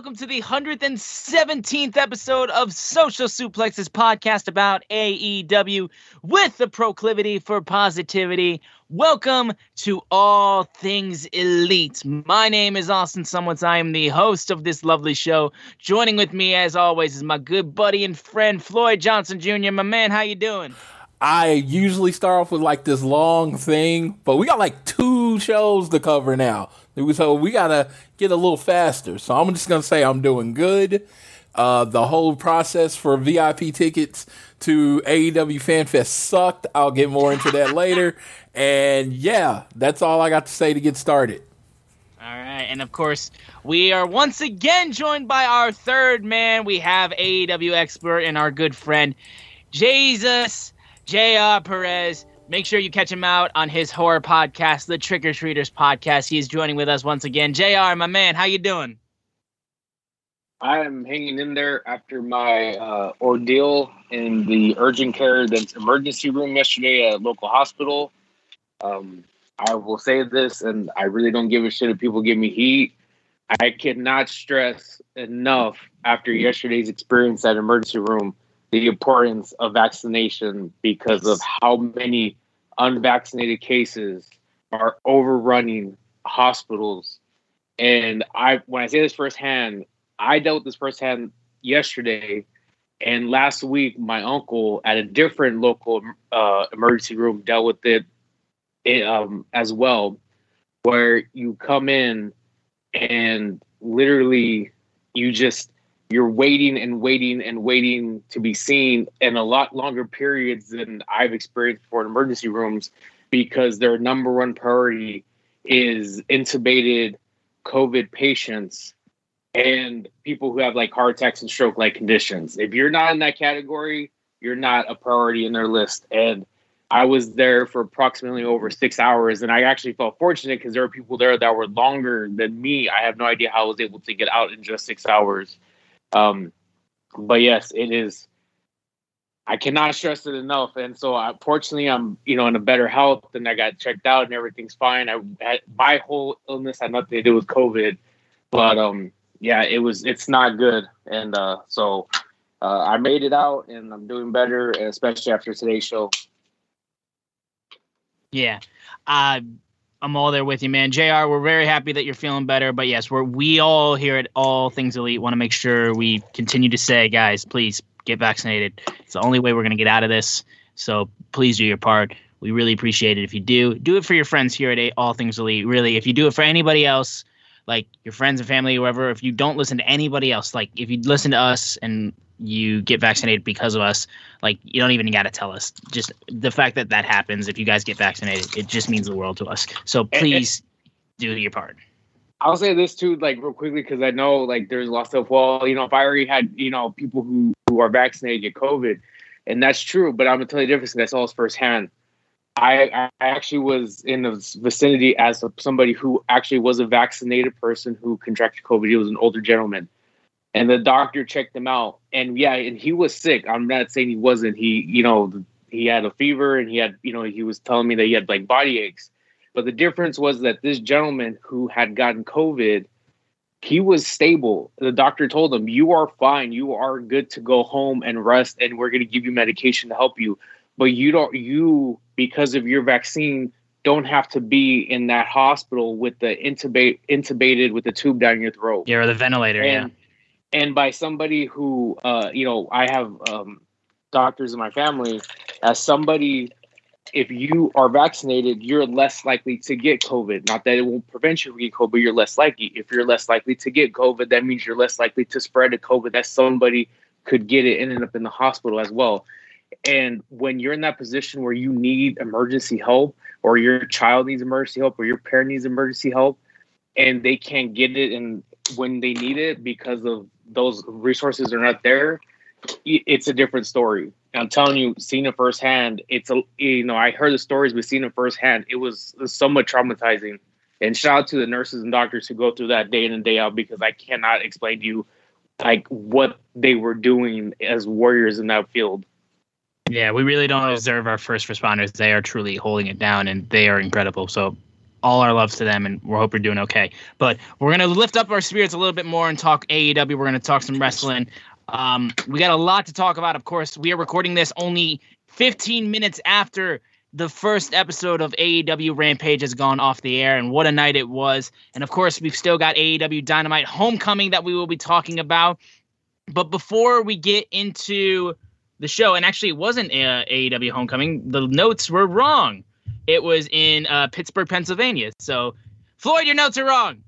Welcome to the 117th episode of Social Suplexes podcast about AEW with the proclivity for positivity. Welcome to All Things Elite. My name is Austin Szumowicz. I am the host of this lovely show. Joining with me, as always, is my good buddy and friend Floyd Johnson Jr. My man, how you doing? I usually start off with like this long thing, but we got like two shows to cover now. So we gotta get a little faster. So I'm just gonna say I'm doing good. Uh, the whole process for VIP tickets to AEW FanFest sucked. I'll get more into that later. And yeah, that's all I got to say to get started. All right, and of course, we are once again joined by our third man. We have AEW expert and our good friend, Jesus J.R. Perez. Make sure you catch him out on his horror podcast, the Trick or Treaters podcast. He's joining with us once again. Jr., my man, how you doing? I am hanging in there after my uh, ordeal in the urgent care, the emergency room yesterday at local hospital. Um, I will say this, and I really don't give a shit if people give me heat. I cannot stress enough after yesterday's experience at emergency room the importance of vaccination because of how many unvaccinated cases are overrunning hospitals. And I, when I say this firsthand, I dealt with this firsthand yesterday, and last week my uncle at a different local uh, emergency room dealt with it, um, as well, where you come in and literally you just you're waiting and waiting and waiting to be seen in a lot longer periods than I've experienced for emergency rooms because their number one priority is intubated COVID patients and people who have like heart attacks and stroke like conditions. If you're not in that category, you're not a priority in their list. And I was there for approximately over six hours, and I actually felt fortunate because there were people there that were longer than me. I have no idea how I was able to get out in just six hours. Um, but yes, it is. I cannot stress it enough, and so I, fortunately, I'm you know in a better health, and I got checked out, and everything's fine. I had, my whole illness had nothing to do with COVID, but um, yeah, it was. It's not good, and uh, so uh, I made it out, and I'm doing better, especially after today's show. Yeah. Uh, I'm all there with you, man. JR, we're very happy that you're feeling better. But yes, we're we all here at All Things Elite want to make sure we continue to say, guys, please get vaccinated. It's the only way we're gonna get out of this. So please do your part. We really appreciate it if you do. Do it for your friends here at All Things Elite. Really, if you do it for anybody else, like your friends and family, whoever, if you don't listen to anybody else, like if you listen to us and you get vaccinated because of us, like you don't even got to tell us. Just the fact that that happens, if you guys get vaccinated, it just means the world to us. So please do your part. I'll say this too, like real quickly, because I know like there's a lot of stuff. Well, you know, if I already had, you know, people who who are vaccinated get COVID, and that's true, but I'm gonna tell you the difference. I saw this firsthand. I, I actually was in the vicinity as a, somebody who actually was a vaccinated person who contracted COVID. He was an older gentleman, and the doctor checked him out, and yeah, and he was sick. I'm not saying he wasn't. He, you know, he had a fever, and he had, you know, he was telling me that he had like body aches. But the difference was that this gentleman who had gotten COVID, he was stable. The doctor told him, "You are fine. You are good to go home and rest, and we're going to give you medication to help you." But you don't. You because of your vaccine don't have to be in that hospital with the intubate intubated with the tube down your throat. Yeah, or the ventilator. And, yeah. And by somebody who, uh, you know, I have um, doctors in my family. As somebody, if you are vaccinated, you're less likely to get COVID. Not that it won't prevent you from getting COVID, but you're less likely. If you're less likely to get COVID, that means you're less likely to spread a COVID that somebody could get it and end up in the hospital as well. And when you're in that position where you need emergency help, or your child needs emergency help, or your parent needs emergency help, and they can't get it, and when they need it because of those resources are not there, it's a different story. I'm telling you, seeing it firsthand, it's a you know I heard the stories, but seeing it firsthand, it was, somewhat traumatizing. And shout out to the nurses and doctors who go through that day in and day out because I cannot explain to you like what they were doing as warriors in that field. Yeah, we really don't deserve our first responders. They are truly holding it down, and they are incredible. So, all our loves to them, and we hope we're doing okay. But we're gonna lift up our spirits a little bit more and talk AEW. We're gonna talk some wrestling. Um, we got a lot to talk about. Of course, we are recording this only 15 minutes after the first episode of AEW Rampage has gone off the air, and what a night it was. And of course, we've still got AEW Dynamite Homecoming that we will be talking about. But before we get into the show, and actually, it wasn't uh, AEW Homecoming. The notes were wrong. It was in uh, Pittsburgh, Pennsylvania. So, Floyd, your notes are wrong.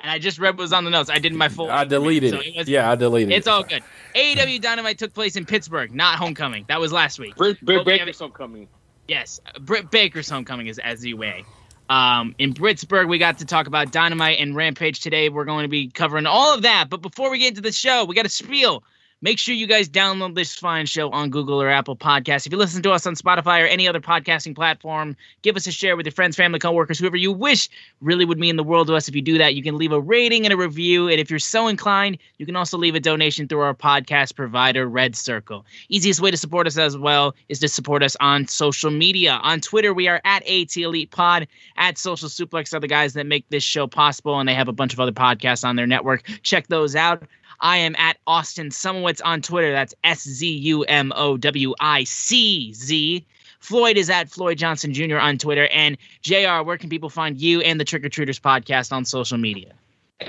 and I just read what was on the notes. I did my full. I deleted so it. Was, yeah, I deleted it's it. It's all good. AEW Dynamite took place in Pittsburgh, not Homecoming. That was last week. Britt, Britt Baker's Homecoming. Yes, Britt Baker's Homecoming is as you way. Um, in Pittsburgh, we got to talk about Dynamite and Rampage today. We're going to be covering all of that. But before we get into the show, we got a spiel Make sure you guys download this fine show on Google or Apple Podcasts. If you listen to us on Spotify or any other podcasting platform, give us a share with your friends, family, coworkers, whoever you wish really would mean the world to us. If you do that, you can leave a rating and a review. And if you're so inclined, you can also leave a donation through our podcast provider, Red Circle. Easiest way to support us as well is to support us on social media. On Twitter, we are at AT Elite Pod, at Social Suplex are the guys that make this show possible, and they have a bunch of other podcasts on their network. Check those out. I am at Austin Szumowicz on Twitter. That's S Z U M O W I C Z. Floyd is at Floyd Johnson Jr. on Twitter. And JR, where can people find you and the Trick or Treaters podcast on social media?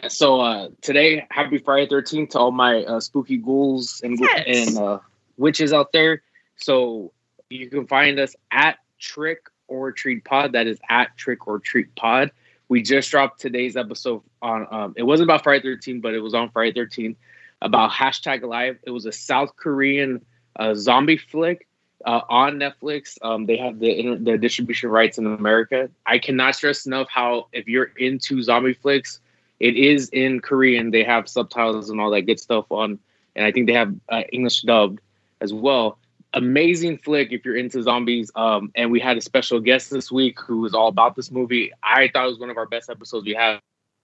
So uh, today, happy Friday 13th to all my uh, spooky ghouls and, yes. and uh, witches out there. So you can find us at Trick or Treat Pod. That is at Trick or Treat Pod. We just dropped today's episode on. Um, it wasn't about Friday 13, but it was on Friday 13 about hashtag Alive. It was a South Korean uh, zombie flick uh, on Netflix. Um, they have the the distribution rights in America. I cannot stress enough how if you're into zombie flicks, it is in Korean. They have subtitles and all that good stuff on, and I think they have uh, English dubbed as well amazing flick if you're into zombies. Um, and we had a special guest this week who was all about this movie. I thought it was one of our best episodes we have,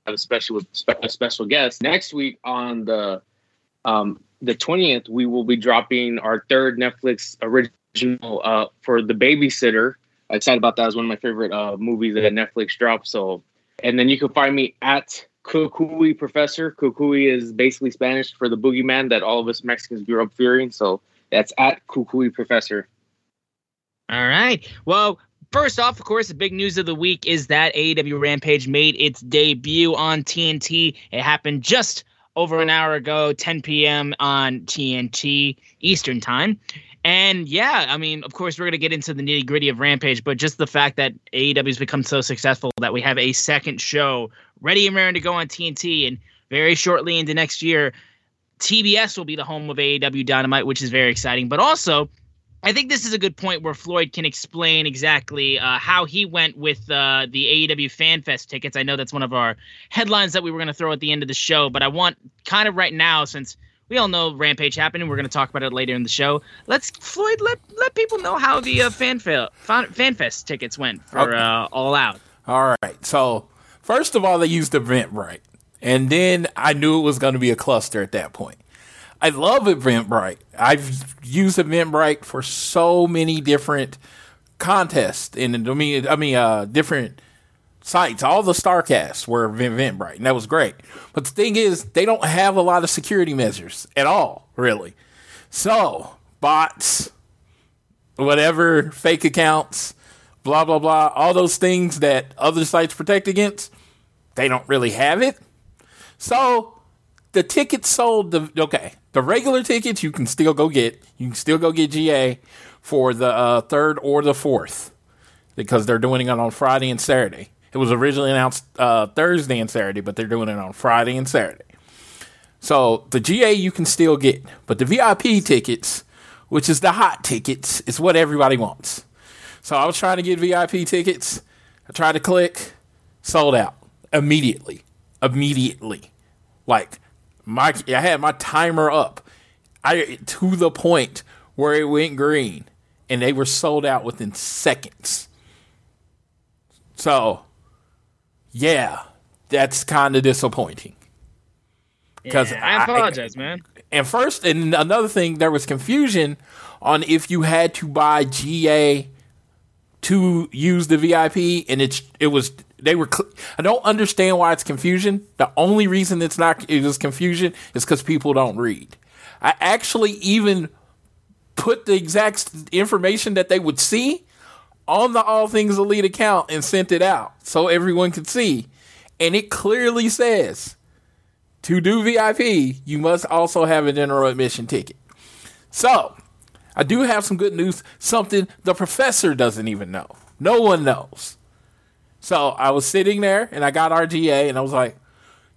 especially with a special guest. Next week on the um, the twentieth, we will be dropping our third Netflix original uh, for The Babysitter. I'm excited about that. It's one of my favorite uh, movies that Netflix dropped. So, and then you can find me at Kukui Professor. Kukui is basically Spanish for the boogeyman that all of us Mexicans grew up fearing. So that's at Kukui Professor. All right. Well, first off, of course, the big news of the week is that AEW Rampage made its debut on TNT. It happened just over an hour ago, 10 p.m. on TNT Eastern Time. And yeah, I mean, of course, we're going to get into the nitty gritty of Rampage, but just the fact that AEW has become so successful that we have a second show ready and raring to go on TNT. And very shortly into next year, TBS will be the home of AEW Dynamite, which is very exciting. But also, I think this is a good point where Floyd can explain exactly uh, how he went with uh, the AEW FanFest tickets. I know that's one of our headlines that we were going to throw at the end of the show, but I want kind of right now, since we all know Rampage happened, and we're going to talk about it later in the show. Let's Floyd let let people know how the uh, FanFest FanFest tickets went for uh, All Out. All right. So first of all, they used Eventbrite, and then I knew it was going to be a cluster at that point. I love Eventbrite. I've used Eventbrite for so many different contests, and I mean, I mean, uh, different sites. All the Starcasts were Eventbrite, and that was great. But the thing is, they don't have a lot of security measures at all, really. So bots, whatever, fake accounts, blah blah blah, all those things that other sites protect against, they don't really have it. So the tickets sold the okay the regular tickets you can still go get. You can still go get ga for the uh, third or the fourth because they're doing it on friday and saturday. It was originally announced uh, thursday and saturday but they're doing it on friday and saturday. So the ga you can still get but the vip tickets which is the hot tickets is what everybody wants. So i was trying to get vip tickets. I tried to click. Sold out immediately immediately like my I had my timer up. I to the point where it went green and they were sold out within seconds. So, yeah, that's kind of disappointing. Because yeah, I apologize, I, man. And first, and another thing, there was confusion on if you had to buy GA to use the VIP, and it's it was they were. Cl- I don't understand why it's confusion. The only reason it's not it was confusion is because people don't read. I actually even put the exact information that they would see on the All Things Elite account and sent it out so everyone could see, and it clearly says to do VIP, you must also have a general admission ticket. So, I do have some good news. Something the professor doesn't even know. No one knows. So I was sitting there and I got RGA and I was like,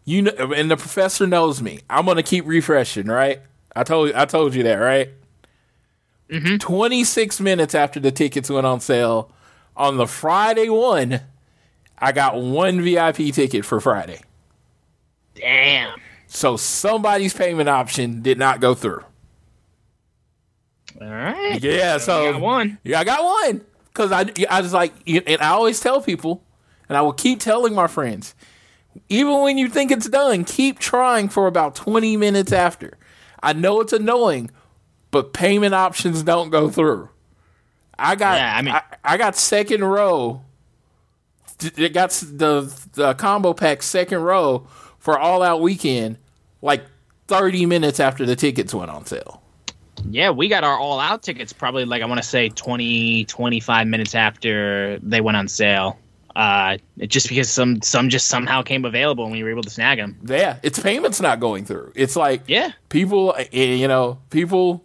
you know, and the professor knows me. I'm gonna keep refreshing, right? I told I told you that, right? Mm-hmm. 26 minutes after the tickets went on sale on the Friday one, I got one VIP ticket for Friday. Damn. So somebody's payment option did not go through. All right. Yeah. So, so got one. Yeah, I got one because I I was like, and I always tell people and I will keep telling my friends, even when you think it's done, keep trying for about 20 minutes after. I know it's annoying, but payment options don't go through. I got yeah, I, mean, I, I got second row. It got the the combo pack second row for all out weekend, like 30 minutes after the tickets went on sale. Yeah, we got our all out tickets probably like I want to say 20 25 minutes after they went on sale uh, just because some some just somehow came available and we were able to snag them. Yeah, it's payments not going through. It's like yeah, people eh, you know people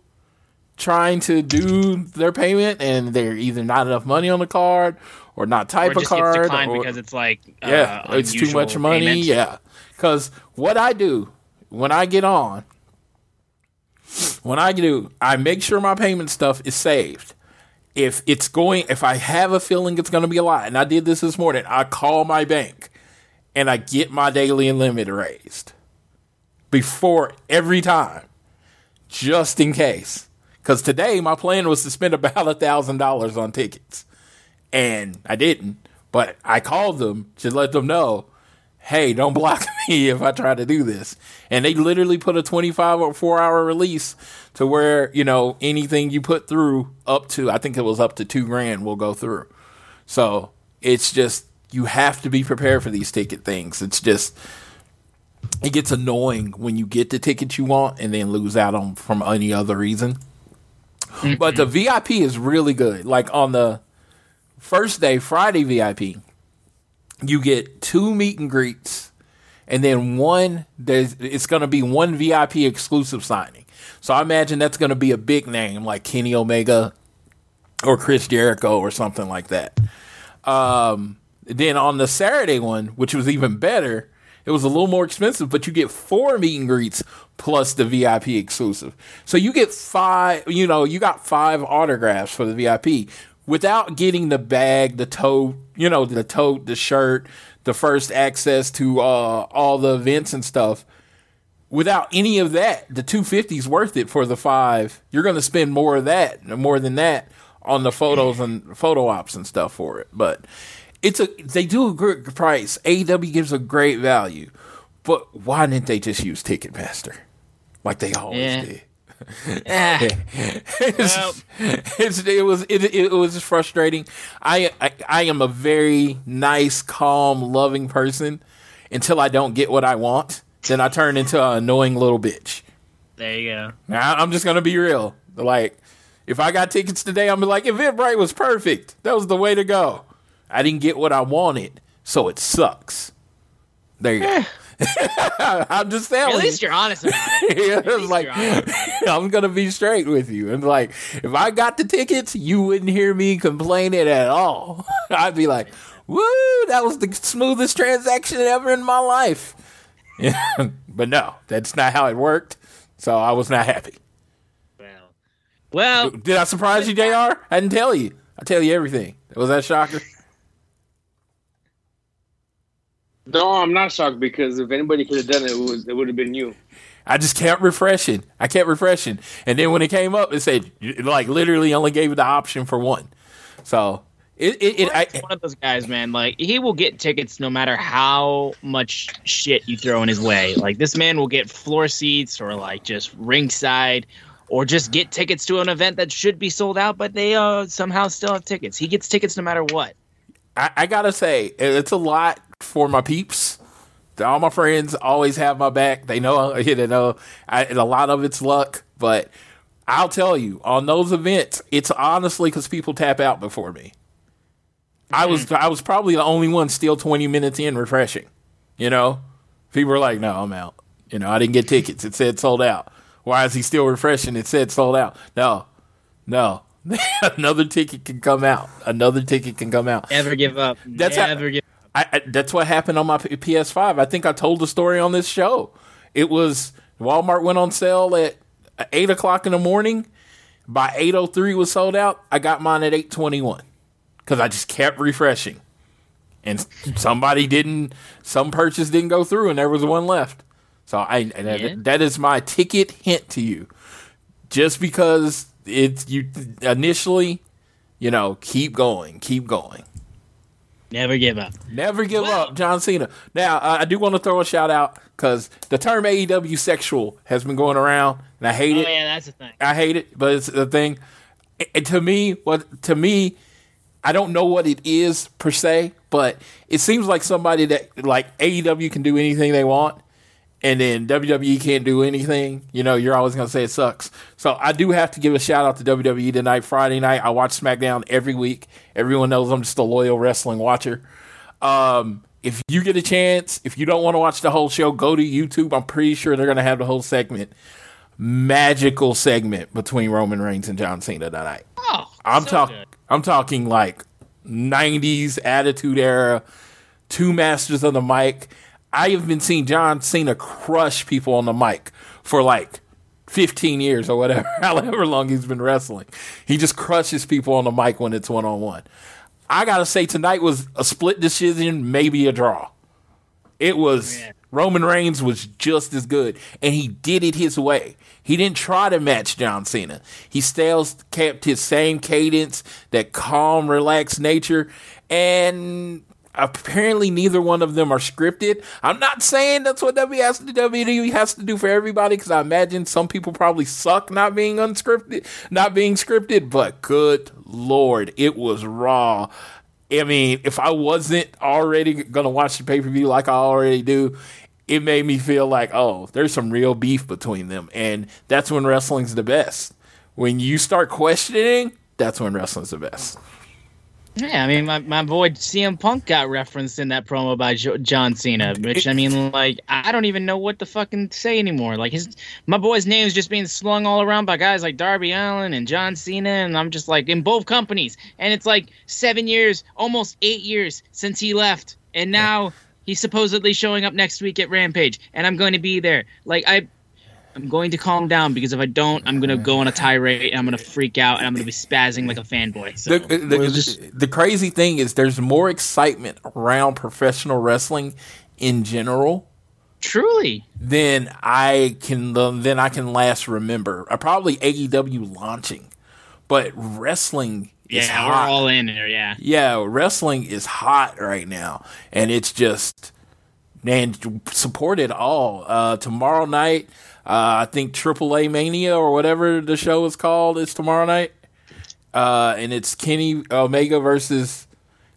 trying to do their payment and they're either not enough money on the card or not type or of card or, because it's like uh, yeah, it's too much money. Payment. Yeah, because what I do when I get on, when I do, I make sure my payment stuff is saved if it's going, if I have a feeling it's going to be a lot, and I did this this morning, I call my bank and I get my daily and limit raised before every time, just in case. Because today my plan was to spend about a thousand dollars on tickets, and I didn't. But I called them to let them know hey, don't block me if I try to do this. And they literally put a 25 or 4 hour release to where, you know, anything you put through up to, I think it was up to two grand will go through. So it's just, you have to be prepared for these ticket things. It's just, it gets annoying when you get the ticket you want and then lose out on from any other reason. Mm-hmm. But the VIP is really good. Like on the first day, Friday VIP, you get two meet and greets, and then one. There's it's going to be one VIP exclusive signing. So I imagine that's going to be a big name like Kenny Omega or Chris Jericho or something like that. Um, then on the Saturday one, which was even better, it was a little more expensive, but you get four meet and greets plus the VIP exclusive. So you get five, you know, you got five autographs for the VIP without getting the bag, the tote, you know, the tote, the shirt, the first access to uh, all the events and stuff. Without any of that, the 250 is worth it for the five. You're going to spend more of that, more than that, on the photos and photo ops and stuff for it. But it's a they do a good price. AEW gives a great value, but why didn't they just use Ticketmaster like they always Yeah. did? Ah, it's, Well. it's, it was it, it was frustrating. I, I I am a very nice, calm, loving person until I don't get what I want. Then I turn into an annoying little bitch. there you go. Now, I'm just gonna be real. Like, if I got tickets today, I'm like, Eventbrite was perfect. That was the way to go. I didn't get what I wanted, so it sucks. There you go. I'm just telling At least you're honest about it. It's like you're honest about it. I'm gonna be straight with you, and like if I got the tickets, you wouldn't hear me complaining at all. I'd be like, "Woo, that was the smoothest transaction ever in my life." Yeah, but no, that's not how it worked. So I was not happy. Well, well, Did I surprise you, Jr? I didn't tell you. I tell you everything. Was that a shocker? No, I'm not shocked because if anybody could have done it, it, was, it would have been you. I just kept refreshing. I kept refreshing, and then when it came up, it said like literally only gave it the option for one. So it it, it I, one of those guys, man. Like he will get tickets no matter how much shit you throw in his way. Like this man will get floor seats or like just ringside, or just get tickets to an event that should be sold out, but they uh somehow still have tickets. He gets tickets no matter what. I, I gotta say, it's a lot for my peeps. All my friends always have my back. They know, you know, I, and a lot of it's luck. But I'll tell you, on those events, it's honestly because people tap out before me. I was, mm-hmm. I was probably the only one still twenty minutes in refreshing. You know, people were like, "No, I'm out." You know, I didn't get tickets. It said sold out. Why is he still refreshing? It said sold out. No, no. Another ticket can come out. Another ticket can come out. Never give up. That's how- Never give. I, I, that's what happened on my PS5. I think I told the story on this show. It was Walmart went on sale at uh, eight o'clock in the morning. By eight o three was sold out. I got mine at eight twenty one because I just kept refreshing, and somebody didn't. Some purchase didn't go through, and there was one left. So I that- Yeah. that is my ticket hint to you. Just because it's you initially, you know, keep going, keep going. Never give up. Never give up, John Cena. Now, uh, I do want to throw a shout out because the term AEW sexual has been going around, and I hate Oh it. yeah, that's the thing. I hate it, but it's the thing. And to me, what to me, I don't know what it is per se, but it seems like somebody that like AEW can do anything they want, and then WWE can't do anything. You know, you're always gonna say it sucks. So I do have to give a shout out to WWE tonight, Friday night. I watch SmackDown every week. Everyone knows I'm just a loyal wrestling watcher. Um, if you get a chance, if you don't want to watch the whole show, go to YouTube. I'm pretty sure they're gonna have the whole segment magical segment between Roman Reigns and John Cena tonight. Oh, I'm so talking. I'm talking like 90s attitude era, two masters of the mic. I have been seeing John Cena crush people on the mic for like 15 years or whatever, however long he's been wrestling. He just crushes people on the mic when it's one on one. I gotta say, tonight was a split decision, maybe a draw. It was Yeah. Roman Reigns was just as good, and he did it his way. He didn't try to match John Cena. He still kept his same cadence, that calm, relaxed nature, and apparently neither one of them are scripted. I'm not saying that's what WWE has to, has to do for everybody, because I imagine some people probably suck not being unscripted, not being scripted. But good lord, it was raw. I mean, if I wasn't already gonna watch the pay per view like I already do, it made me feel like, oh, there's some real beef between them, and that's when wrestling's the best. When you start questioning, that's when wrestling's the best. Yeah, I mean, my, my boy CM Punk got referenced in that promo by jo- John Cena, which I mean, like, I don't even know what to fucking say anymore. Like, his my boy's name is just being slung all around by guys like Darby Allin and John Cena, and I'm just like in both companies, and it's like seven years, almost eight years since he left, and now He's supposedly showing up next week at Rampage, and I'm going to be there. Like I, I'm going to calm down because if I don't, I'm going to go on a tirade and I'm going to freak out and I'm going to be spazzing like a fanboy. So the, the, we'll just the crazy thing is there's more excitement around professional wrestling in general truly, than I can then I can last remember. Uh, probably AEW launching, but wrestling is yeah, we're all in there. Yeah, yeah, wrestling is hot right now, and it's just man, support it all. Uh, tomorrow night, I think AAA Mania or whatever the show is called is tomorrow night, uh, and it's Kenny Omega versus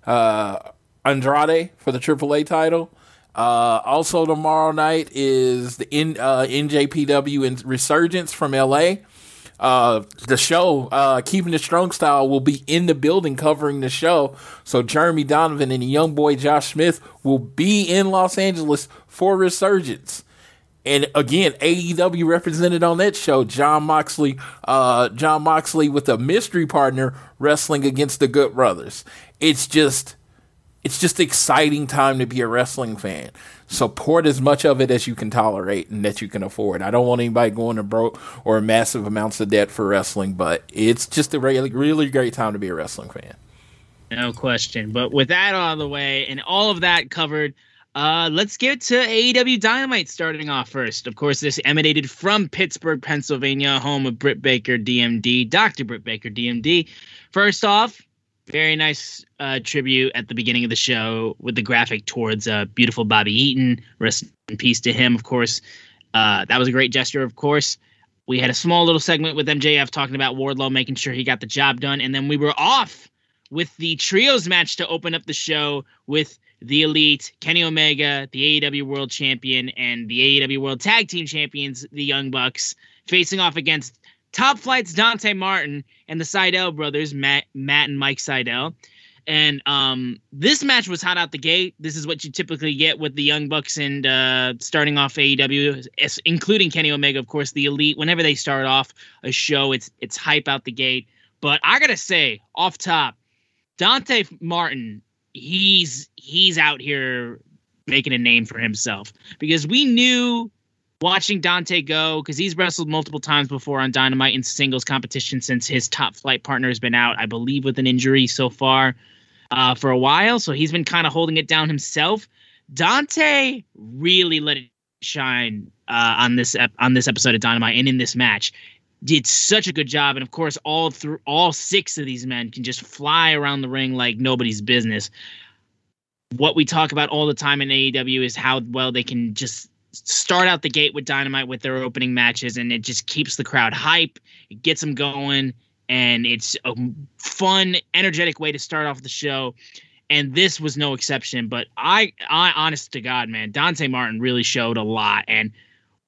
uh, Andrade for the AAA title. Uh, also tomorrow night is the N, uh, NJPW Resurgence from LA. Uh, the show, uh, Keeping the Strong Style, will be in the building covering the show. So Jeremy Donovan and the young boy Josh Smith will be in Los Angeles for Resurgence. And again, AEW represented on that show, Jon Moxley, uh, Jon Moxley with a mystery partner wrestling against the Good Brothers. It's just, it's just exciting time to be a wrestling fan. Support as much of it as you can tolerate and that you can afford. I don't want anybody going to broke or massive amounts of debt for wrestling, but it's just a really, really great time to be a wrestling fan. no question. But with that out of the way and all of that covered, uh, let's get to AEW Dynamite starting off first. Of course, this emanated from Pittsburgh, Pennsylvania, home of Britt Baker, DMD, Dr. Britt Baker, DMD. First off, very nice uh, tribute at the beginning of the show with the graphic towards uh, beautiful Bobby Eaton. Rest in peace to him, of course. Uh, that was a great gesture, of course. We had a small little segment with MJF talking about Wardlow, making sure he got the job done. And then we were off with the trios match to open up the show with the Elite, Kenny Omega, the AEW World Champion, and the AEW World Tag Team Champions, the Young Bucks, facing off against Top Flight's Dante Martin and the Sydal brothers, Matt, Matt and Mike Sydal. And um, this match was hot out the gate. This is what you typically get with the Young Bucks and uh, starting off AEW, including Kenny Omega, of course, the Elite. Whenever they start off a show, it's it's hype out the gate. But I gotta say, off top, Dante Martin, he's he's out here making a name for himself because we knew watching Dante go because he's wrestled multiple times before on Dynamite in singles competition since his top flight partner has been out, I believe, with an injury so far uh, for a while. So he's been kind of holding it down himself. Dante really let it shine uh, on this ep- on this episode of Dynamite and in this match. Did such a good job, and of course, all through all six of these men can just fly around the ring like nobody's business. What we talk about all the time in AEW is how well they can just start out the gate with Dynamite with their opening matches, and it just keeps the crowd hype. It gets them going, and it's a fun, energetic way to start off the show. And this was no exception. But I, I, honest to God, man, Dante Martin really showed a lot. And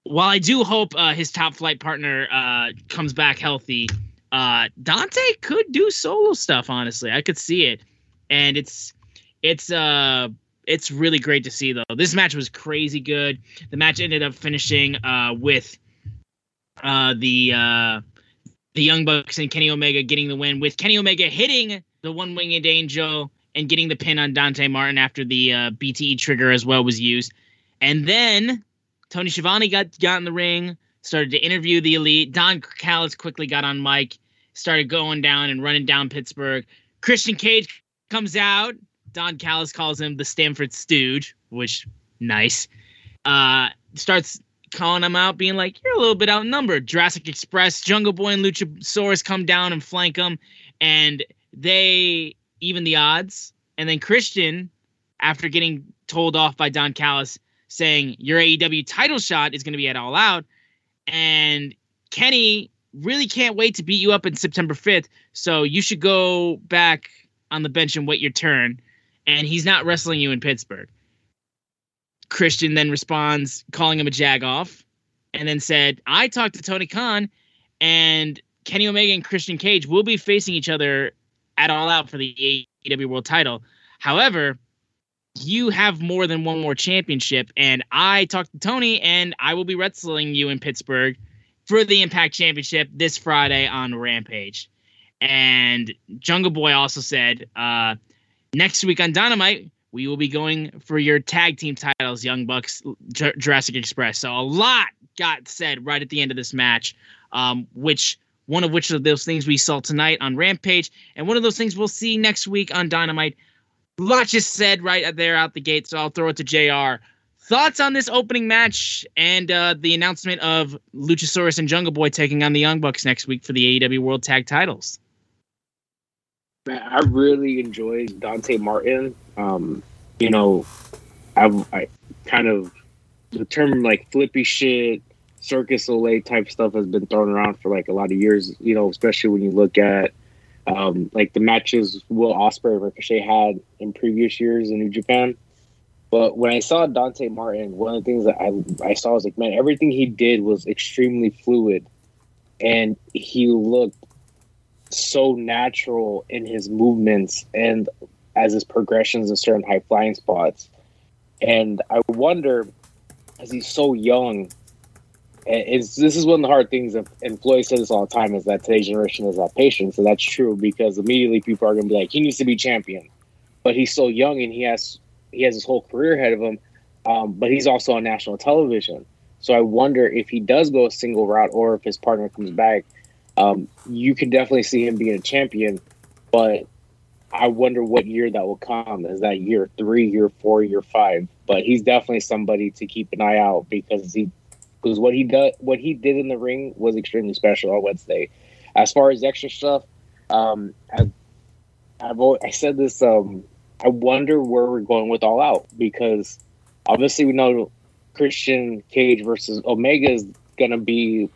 while I do hope uh, his top flight partner uh, comes back healthy, uh, Dante could do solo stuff. Honestly, I could see it, and it's it's uh it's really great to see though. This match was crazy good. The match ended up finishing uh with uh the uh the Young Bucks and Kenny Omega getting the win with Kenny Omega hitting the one winged angel and getting the pin on Dante Martin after the uh, BTE trigger as well was used. And then Tony Schiavone got got in the ring, started to interview the elite. Don Callis quickly got on mic, started going down and running down Pittsburgh. Christian Cage comes out. Don Callis calls him the Stamford Stooge, which nice. Uh, starts calling him out, being like, "You're a little bit outnumbered." Jurassic Express, Jungle Boy, and Luchasaurus come down and flank him, and they even the odds. And then Christian, after getting told off by Don Callis, saying your AEW title shot is going to be at All Out, and Kenny really can't wait to beat you up in September 5th. So you should go back on the bench and wait your turn. And he's not wrestling you in Pittsburgh. Christian then responds, calling him a jagoff, and then said, I talked to Tony Khan, and Kenny Omega and Christian Cage will be facing each other at All Out for the AEW World title. However, you have more than one more championship, and I talked to Tony, and I will be wrestling you in Pittsburgh for the Impact Championship this Friday on Rampage. And Jungle Boy also said, uh, next week on Dynamite, we will be going for your tag team titles, Young Bucks, J- Jurassic Express. So a lot got said right at the end of this match, um, which one of which of those things we saw tonight on Rampage, and one of those things we'll see next week on Dynamite. A said right there out the gate, so I'll throw it to Jr. Thoughts on this opening match and uh, the announcement of Luchasaurus and Jungle Boy taking on the Young Bucks next week for the AEW World Tag Titles? Man, I really enjoyed Dante Martin. Um, you know, I, I kind of the term like flippy shit, circus Olay type stuff has been thrown around for like a lot of years. You know, especially when you look at um, like the matches Will Ospreay Ricochet had in previous years in New Japan. But when I saw Dante Martin, one of the things that I I saw was like, man, everything he did was extremely fluid, and he looked so natural in his movements and as his progressions in certain high flying spots. And I wonder, as he's so young, it's this is one of the hard things. And Floyd says this all the time: is that today's generation is that patient. So that's true because immediately people are going to be like, he needs to be champion, but he's so young and he has he has his whole career ahead of him. Um, but he's also on national television. So I wonder if he does go a single route or if his partner comes back. Um, you can definitely see him being a champion, but I wonder what year that will come. Is that year three, year four, year five? But he's definitely somebody to keep an eye out because he because what he does what he did in the ring was extremely special on Wednesday. As far as extra stuff, um, I, I've always, I said this um, I wonder where we're going with All Out because obviously we know Christian Cage versus Omega is going to be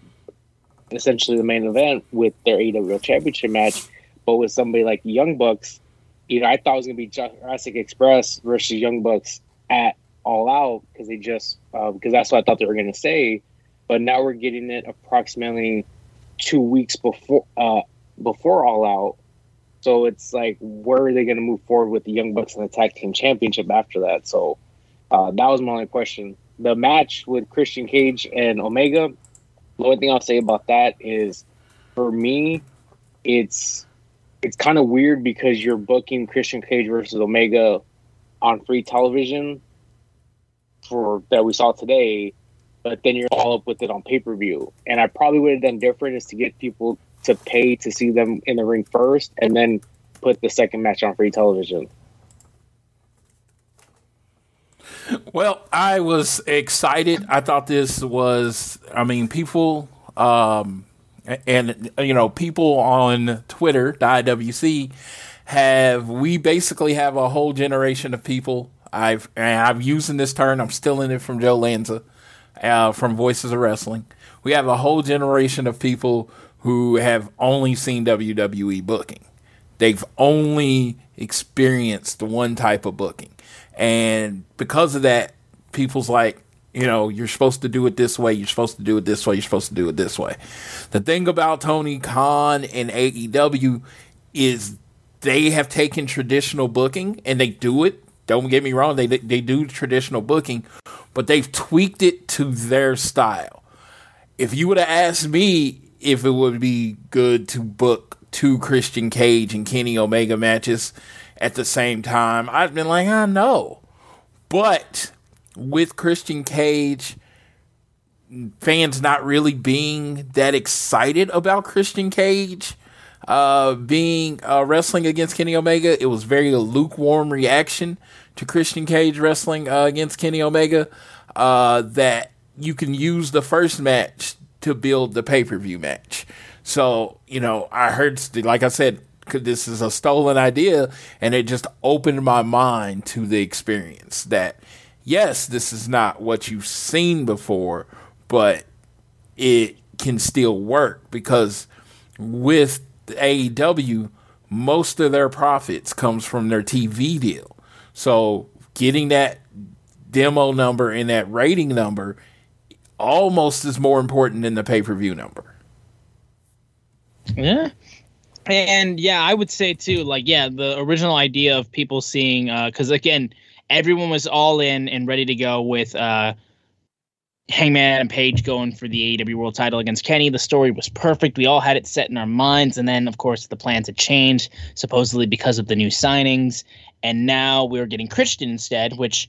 essentially the main event with their AEW Championship match. But with somebody like Young Bucks, you know, I thought it was going to be Jurassic Express versus Young Bucks at All Out because they just uh, because that's what I thought they were going to say. But now we're getting it approximately two weeks before uh, before All Out so it's like, where are they going to move forward with the Young Bucks and the Tag Team Championship after that? So uh, that was my only question. The match with Christian Cage and Omega, the only thing I'll say about that is, for me, it's it's kind of weird because you're booking Christian Cage versus Omega on free television for that we saw today, but then you're all up with it on pay per view. And I probably would have done different is to get people to pay to see them in the ring first and then put the second match on free television. Well, I was excited. I thought this was, I mean, people, um, and, you know, people on Twitter, the IWC, have, we basically have a whole generation of people. I've, I'm using this term, I'm stealing it from Joe Lanza, uh, from Voices of Wrestling. We have a whole generation of people who have only seen WWE booking. They've only experienced one type of booking. And because of that, people's like, you know, you're supposed to do it this way, you're supposed to do it this way, you're supposed to do it this way. The thing about Tony Khan and AEW is they have taken traditional booking and they do it. Don't get me wrong, they they do traditional booking, but they've tweaked it to their style. If you would have asked me if it would be good to book two Christian Cage and Kenny Omega matches at the same time, I've been like, ah, I know. But with Christian Cage, fans not really being that excited about Christian Cage uh, being uh, wrestling against Kenny Omega, it was very lukewarm reaction to Christian Cage wrestling uh, against Kenny Omega. Uh, that you can use the first match to build the pay per view match. So, you know, I heard, like I said, this is a stolen idea, and it just opened my mind to the experience that, yes, this is not what you've seen before, but it can still work because with AEW, most of their profits comes from their TV deal. So getting that demo number and that rating number almost is more important than the pay per view number. Yeah. And yeah, I would say too, like, yeah, the original idea of people seeing, because uh, again, everyone was all in and ready to go with uh, Hangman Adam Page going for the AEW World Title against Kenny. The story was perfect. We all had it set in our minds, and then of course the plans had changed, supposedly because of the new signings, and now we're getting Christian instead, which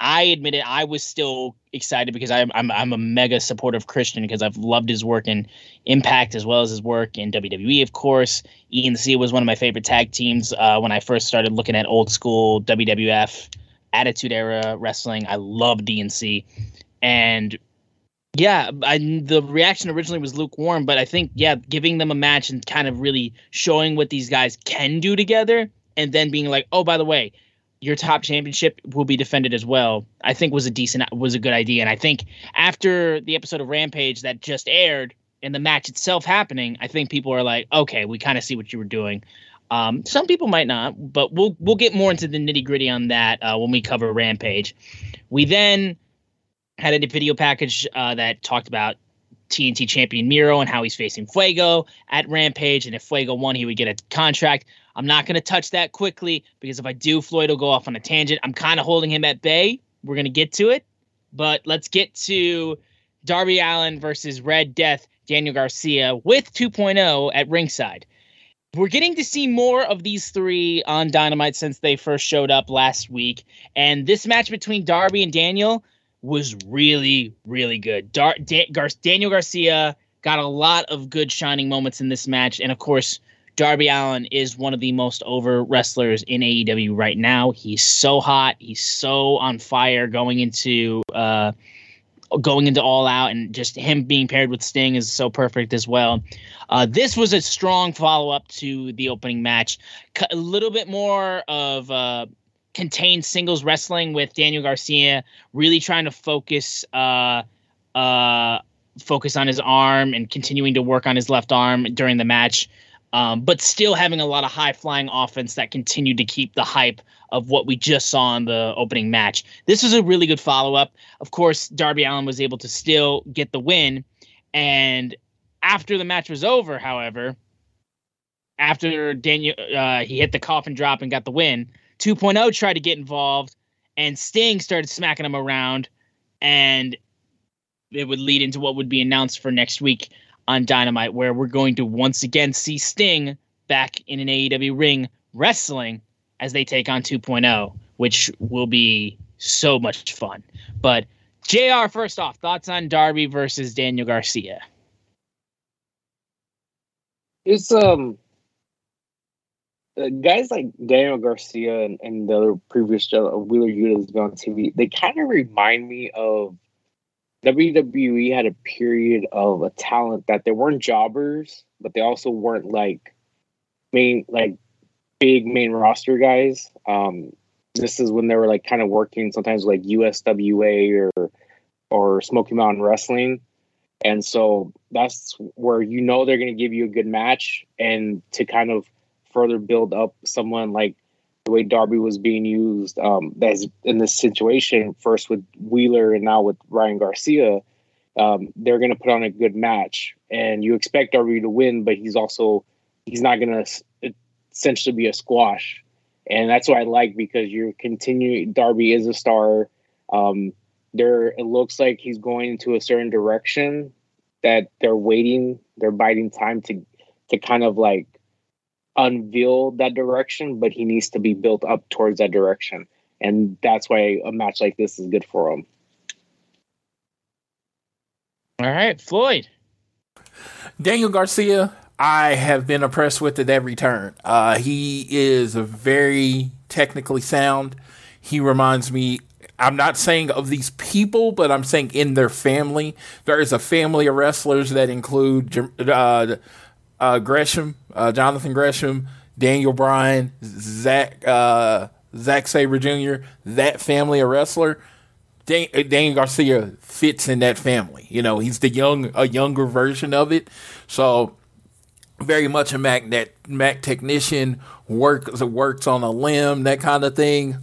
I admitted I was still excited because I'm I'm I'm a mega supporter of Christian because I've loved his work in Impact as well as his work in WWE. Of course, ENC was one of my favorite tag teams uh, when I first started looking at old school WWF Attitude Era wrestling. I loved ENC, and yeah, I, the reaction originally was lukewarm, but I think yeah, giving them a match and kind of really showing what these guys can do together, and then being like, oh, by the way, your top championship will be defended as well. I think was a decent was a good idea, and I think after the episode of Rampage that just aired and the match itself happening, I think people are like, okay, we kind of see what you were doing. Um, some people might not, but we'll we'll get more into the nitty gritty on that uh, when we cover Rampage. We then had a video package uh, that talked about TNT champion Miro and how he's facing Fuego at Rampage, and if Fuego won, he would get a contract. I'm not going to touch that quickly because if I do, Floyd will go off on a tangent. I'm kind of holding him at bay. We're going to get to it, but let's get to Darby Allin versus Red Death Daniel Garcia with 2.0 at ringside. We're getting to see more of these three on Dynamite since they first showed up last week. And this match between Darby and Daniel was really, really good. Dar- da- Gar- Daniel Garcia got a lot of good shining moments in this match. And of course, Darby Allin is one of the most over wrestlers in AEW right now. He's so hot. He's so on fire going into uh, going into All Out, and just him being paired with Sting is so perfect as well. Uh, this was a strong follow up to the opening match, a little bit more of uh, contained singles wrestling with Daniel Garcia, really trying to focus. Uh, uh, focus on his arm and continuing to work on his left arm during the match um, but still having a lot of high flying offense that continued to keep the hype of what we just saw in the opening match. This was a really good follow up. Of course, Darby Allin was able to still get the win. And after the match was over, however, after Daniel uh, he hit the coffin drop and got the win, 2.0 tried to get involved, and Sting started smacking him around, and it would lead into what would be announced for next week on Dynamite, where we're going to once again see Sting back in an AEW ring wrestling as they take on 2.0, which will be so much fun. But JR, first off, thoughts on Darby versus Daniel Garcia? It's um guys like Daniel Garcia and, and the other previous show, Wheeler Yuta has been on TV. They kind of remind me of WWE had a period of a talent that they weren't jobbers, but they also weren't like main like big main roster guys. Um, this is when they were like kind of working sometimes like USWA or or Smoky Mountain Wrestling. And so that's where you know they're going to give you a good match and to kind of further build up someone like the way Darby was being used um, as in this situation, first with Wheeler and now with Ryan Garcia, um, they're going to put on a good match. And you expect Darby to win, but he's also he's not going to essentially be a squash. And that's what I like because you're continuing. Darby is a star. Um, there, it looks like he's going into a certain direction that they're waiting. They're biding time to to kind of like unveil that direction, but he needs to be built up towards that direction. And that's why a match like this is good for him. All right, Floyd. Daniel Garcia, I have been impressed with at every turn. Uh, he is very technically sound. He reminds me, I'm not saying of these people, but I'm saying in their family. There is a family of wrestlers that include uh, uh, Gresham, uh, Jonathan Gresham, Daniel Bryan, Zach uh, Zack Sabre Jr. That family of wrestler, Dan- Daniel Garcia fits in that family. You know, he's the young a younger version of it. So very much a mat that mat technician works works on a limb that kind of thing.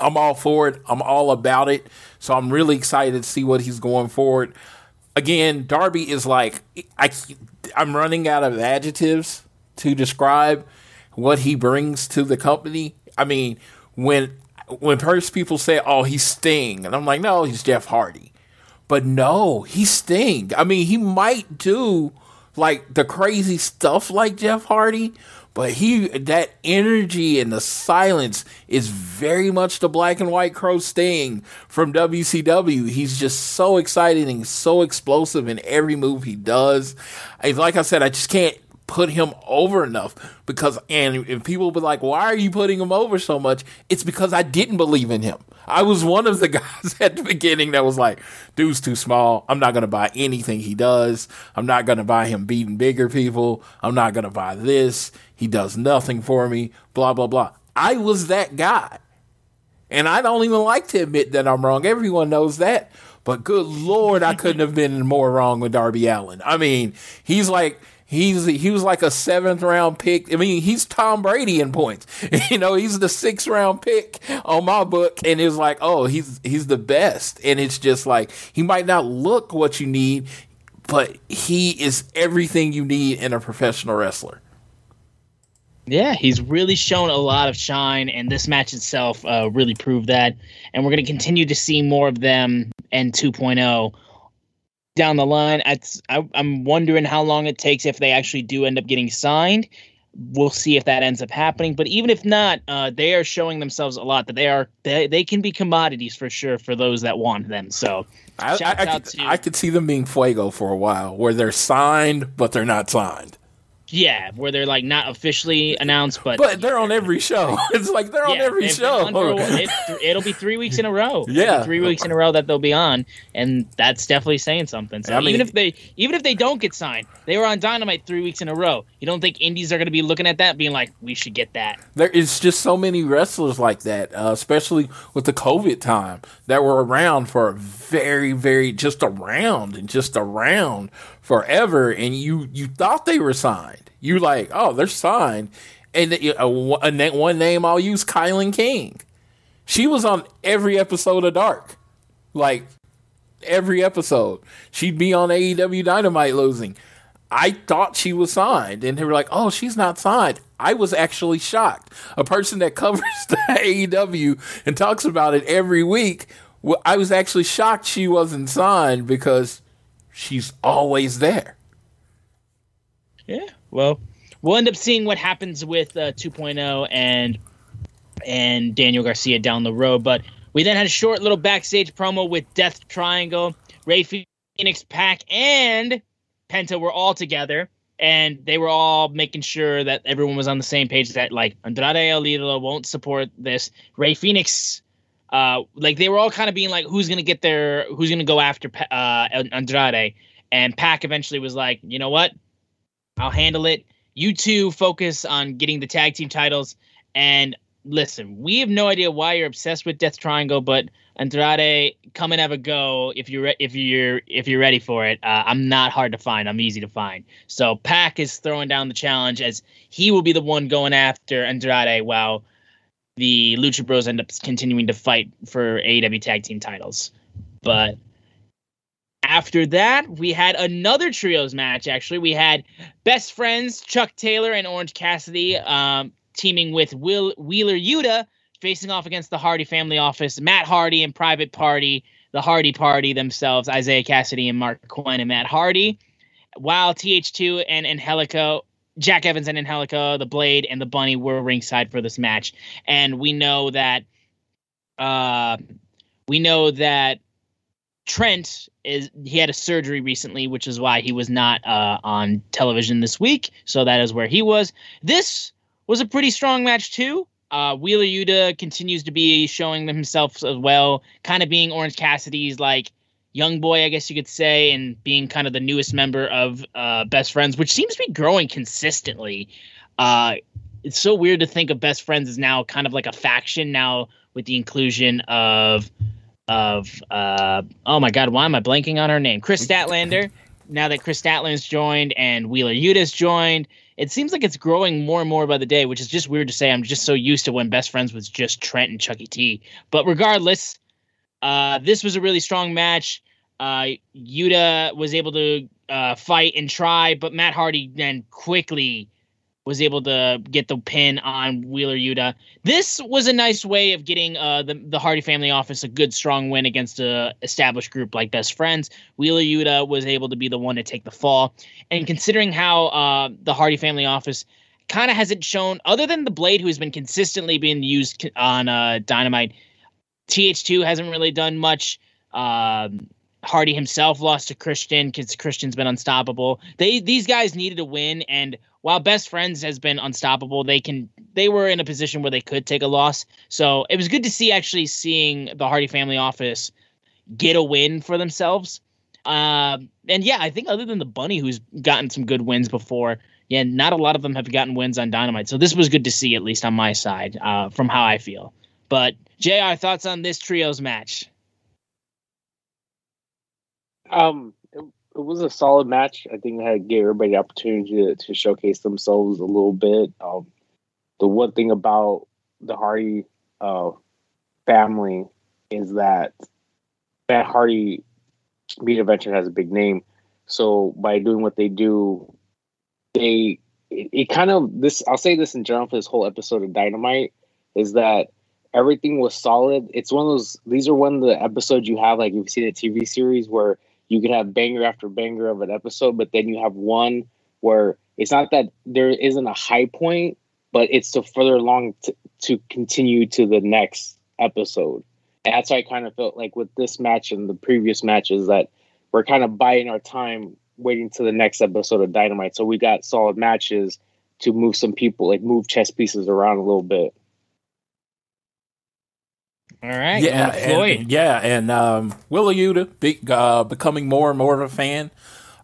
I'm all for it. I'm all about it. So I'm really excited to see what he's going forward. Again, Darby is like I I'm running out of adjectives to describe what he brings to the company. I mean, when when first people say, "Oh, he's Sting," and I'm like, "No, he's Jeff Hardy," But no, he's Sting. I mean, he might do like the crazy stuff like Jeff Hardy, but he that energy and the silence is very much the black and white crow Sting from WCW. He's just so exciting and so explosive in every move he does. Like I said, I just can't put him over enough because and if people be like, why are you putting him over so much? It's because I didn't believe in him. I was one of the guys at the beginning that was like, dude's too small. I'm not going to buy anything he does. I'm not going to buy him beating bigger people. I'm not going to buy this. He does nothing for me. Blah, blah, blah. I was that guy. And I don't even like to admit that I'm wrong. Everyone knows that. But good Lord, I couldn't have been more wrong with Darby Allin I mean, he's like, He's he was like a seventh round pick. I mean, he's Tom Brady in points. you know, he's the sixth round pick on my book, and it's like, oh, he's he's the best. And it's just like he might not look what you need, but he is everything you need in a professional wrestler. Yeah, he's really shown a lot of shine, and this match itself uh, really proved that. And we're going to continue to see more of them and 2.0 down the line. I, I'm wondering how long it takes if they actually do end up getting signed. We'll see if that ends up happening. But even if not, uh, they are showing themselves a lot that they are they, they can be commodities for sure for those that want them. So I, I, I could, I could see them being fuego for a while, where they're signed but they're not signed. Yeah, where they're like not officially announced, but but they're on every show. It's like they're yeah, on every show. It, will be three weeks in a row. Yeah, three weeks in a row that they'll be on, and that's definitely saying something. So I mean, even if they even if they don't get signed, they were on Dynamite three weeks in a row. You don't think indies are going to be looking at that, being like, "We should get that." There is just so many wrestlers like that, uh, especially with the COVID time that were around for very, very just around and just around forever, and you you thought they were signed you like, oh, they're signed. And uh, a, a, one name I'll use, Kilynn King. She was on every episode of Dark, like every episode. She'd be on AEW Dynamite losing. I thought she was signed, and they were like, "Oh, she's not signed." I was actually shocked. A person that covers the AEW and talks about it every week, I was actually shocked she wasn't signed because she's always there. Yeah, well, we'll end up seeing what happens with uh, 2.0 and and Daniel Garcia down the road. But we then had a short little backstage promo with Death Triangle, Rey Fenix, Pac, and Penta were all together, and they were all making sure that everyone was on the same page. That like Andrade El Idolo won't support this. Rey Fenix, uh, like they were all kind of being like, who's gonna get their, who's gonna go after uh, Andrade, and Pac eventually was like, you know what, I'll handle it. You two focus on getting the tag team titles. And listen, we have no idea why you're obsessed with Death Triangle, but Andrade, come and have a go if you're re- if you're if you're ready for it. Uh, I'm not hard to find. I'm easy to find. So Pac is throwing down the challenge as he will be the one going after Andrade, while the Lucha Bros end up continuing to fight for AEW tag team titles. But after that, we had another trios match. Actually, we had best friends Chuck Taylor and Orange Cassidy um, teaming with Will Wheeler Yuta facing off against the Hardy Family Office, Matt Hardy and Private Party, the Hardy Party themselves, Isaiah Cassidy and Marq Quen and Matt Hardy, while TH2 and Angelico, Jack Evans and Angelico, the Blade and the Bunny were ringside for this match, and we know that, uh, we know that Trent is he had a surgery recently, which is why he was not uh, on television this week. So that is where he was. This was a pretty strong match too. Uh, Wheeler Yuta continues to be showing himself as well, kind of being Orange Cassidy's like young boy, I guess you could say, and being kind of the newest member of uh, Best Friends, which seems to be growing consistently. Uh, it's so weird to think of Best Friends as now kind of like a faction now with the inclusion of of uh, oh my god, why am I blanking on her name? Kris Statlander. now that Kris Statlander's joined and Wheeler Yuta's joined, it seems like it's growing more and more by the day, which is just weird to say. I'm just so used to when best friends was just Trent and Chucky T. But regardless, uh, this was a really strong match. Uh, Yuta was able to uh, fight and try, but Matt Hardy then quickly was able to get the pin on Wheeler Yuta. This was a nice way of getting uh, the the Hardy family office a good strong win against a established group like Best Friends. Wheeler Yuta was able to be the one to take the fall, and considering how uh, the Hardy family office kind of hasn't shown, other than the Blade, who has been consistently being used on uh, Dynamite, TH2 hasn't really done much. Um, Hardy himself lost to Christian because Christian's been unstoppable. They these guys needed a win, and while Best Friends has been unstoppable, they can they were in a position where they could take a loss. So it was good to see actually seeing the Hardy family office get a win for themselves. Uh, and yeah, I think other than the Bunny, who's gotten some good wins before, yeah, not a lot of them have gotten wins on Dynamite. So this was good to see, at least on my side, uh, from how I feel. But Jr. Thoughts on this trios match? Um, it was a solid match. I think I gave everybody the opportunity to, to showcase themselves a little bit. Um, the one thing about the Hardy uh, family is that Matt Hardy Media Adventure has a big name. So by doing what they do, they it, it, kind of this I'll say this in general for this whole episode of Dynamite is that everything was solid. It's one of those these are one of the episodes you have like you've seen a TV series where you could have banger after banger of an episode, but then you have one where it's not that there isn't a high point, but it's to further along to, to continue to the next episode. And that's why I kind of felt like with this match and the previous matches that we're kind of buying our time waiting to the next episode of Dynamite. So we got solid matches to move some people, like move chess pieces around a little bit. All right. Yeah, and, yeah, and um, Wheeler Yuta big, uh, becoming more and more of a fan.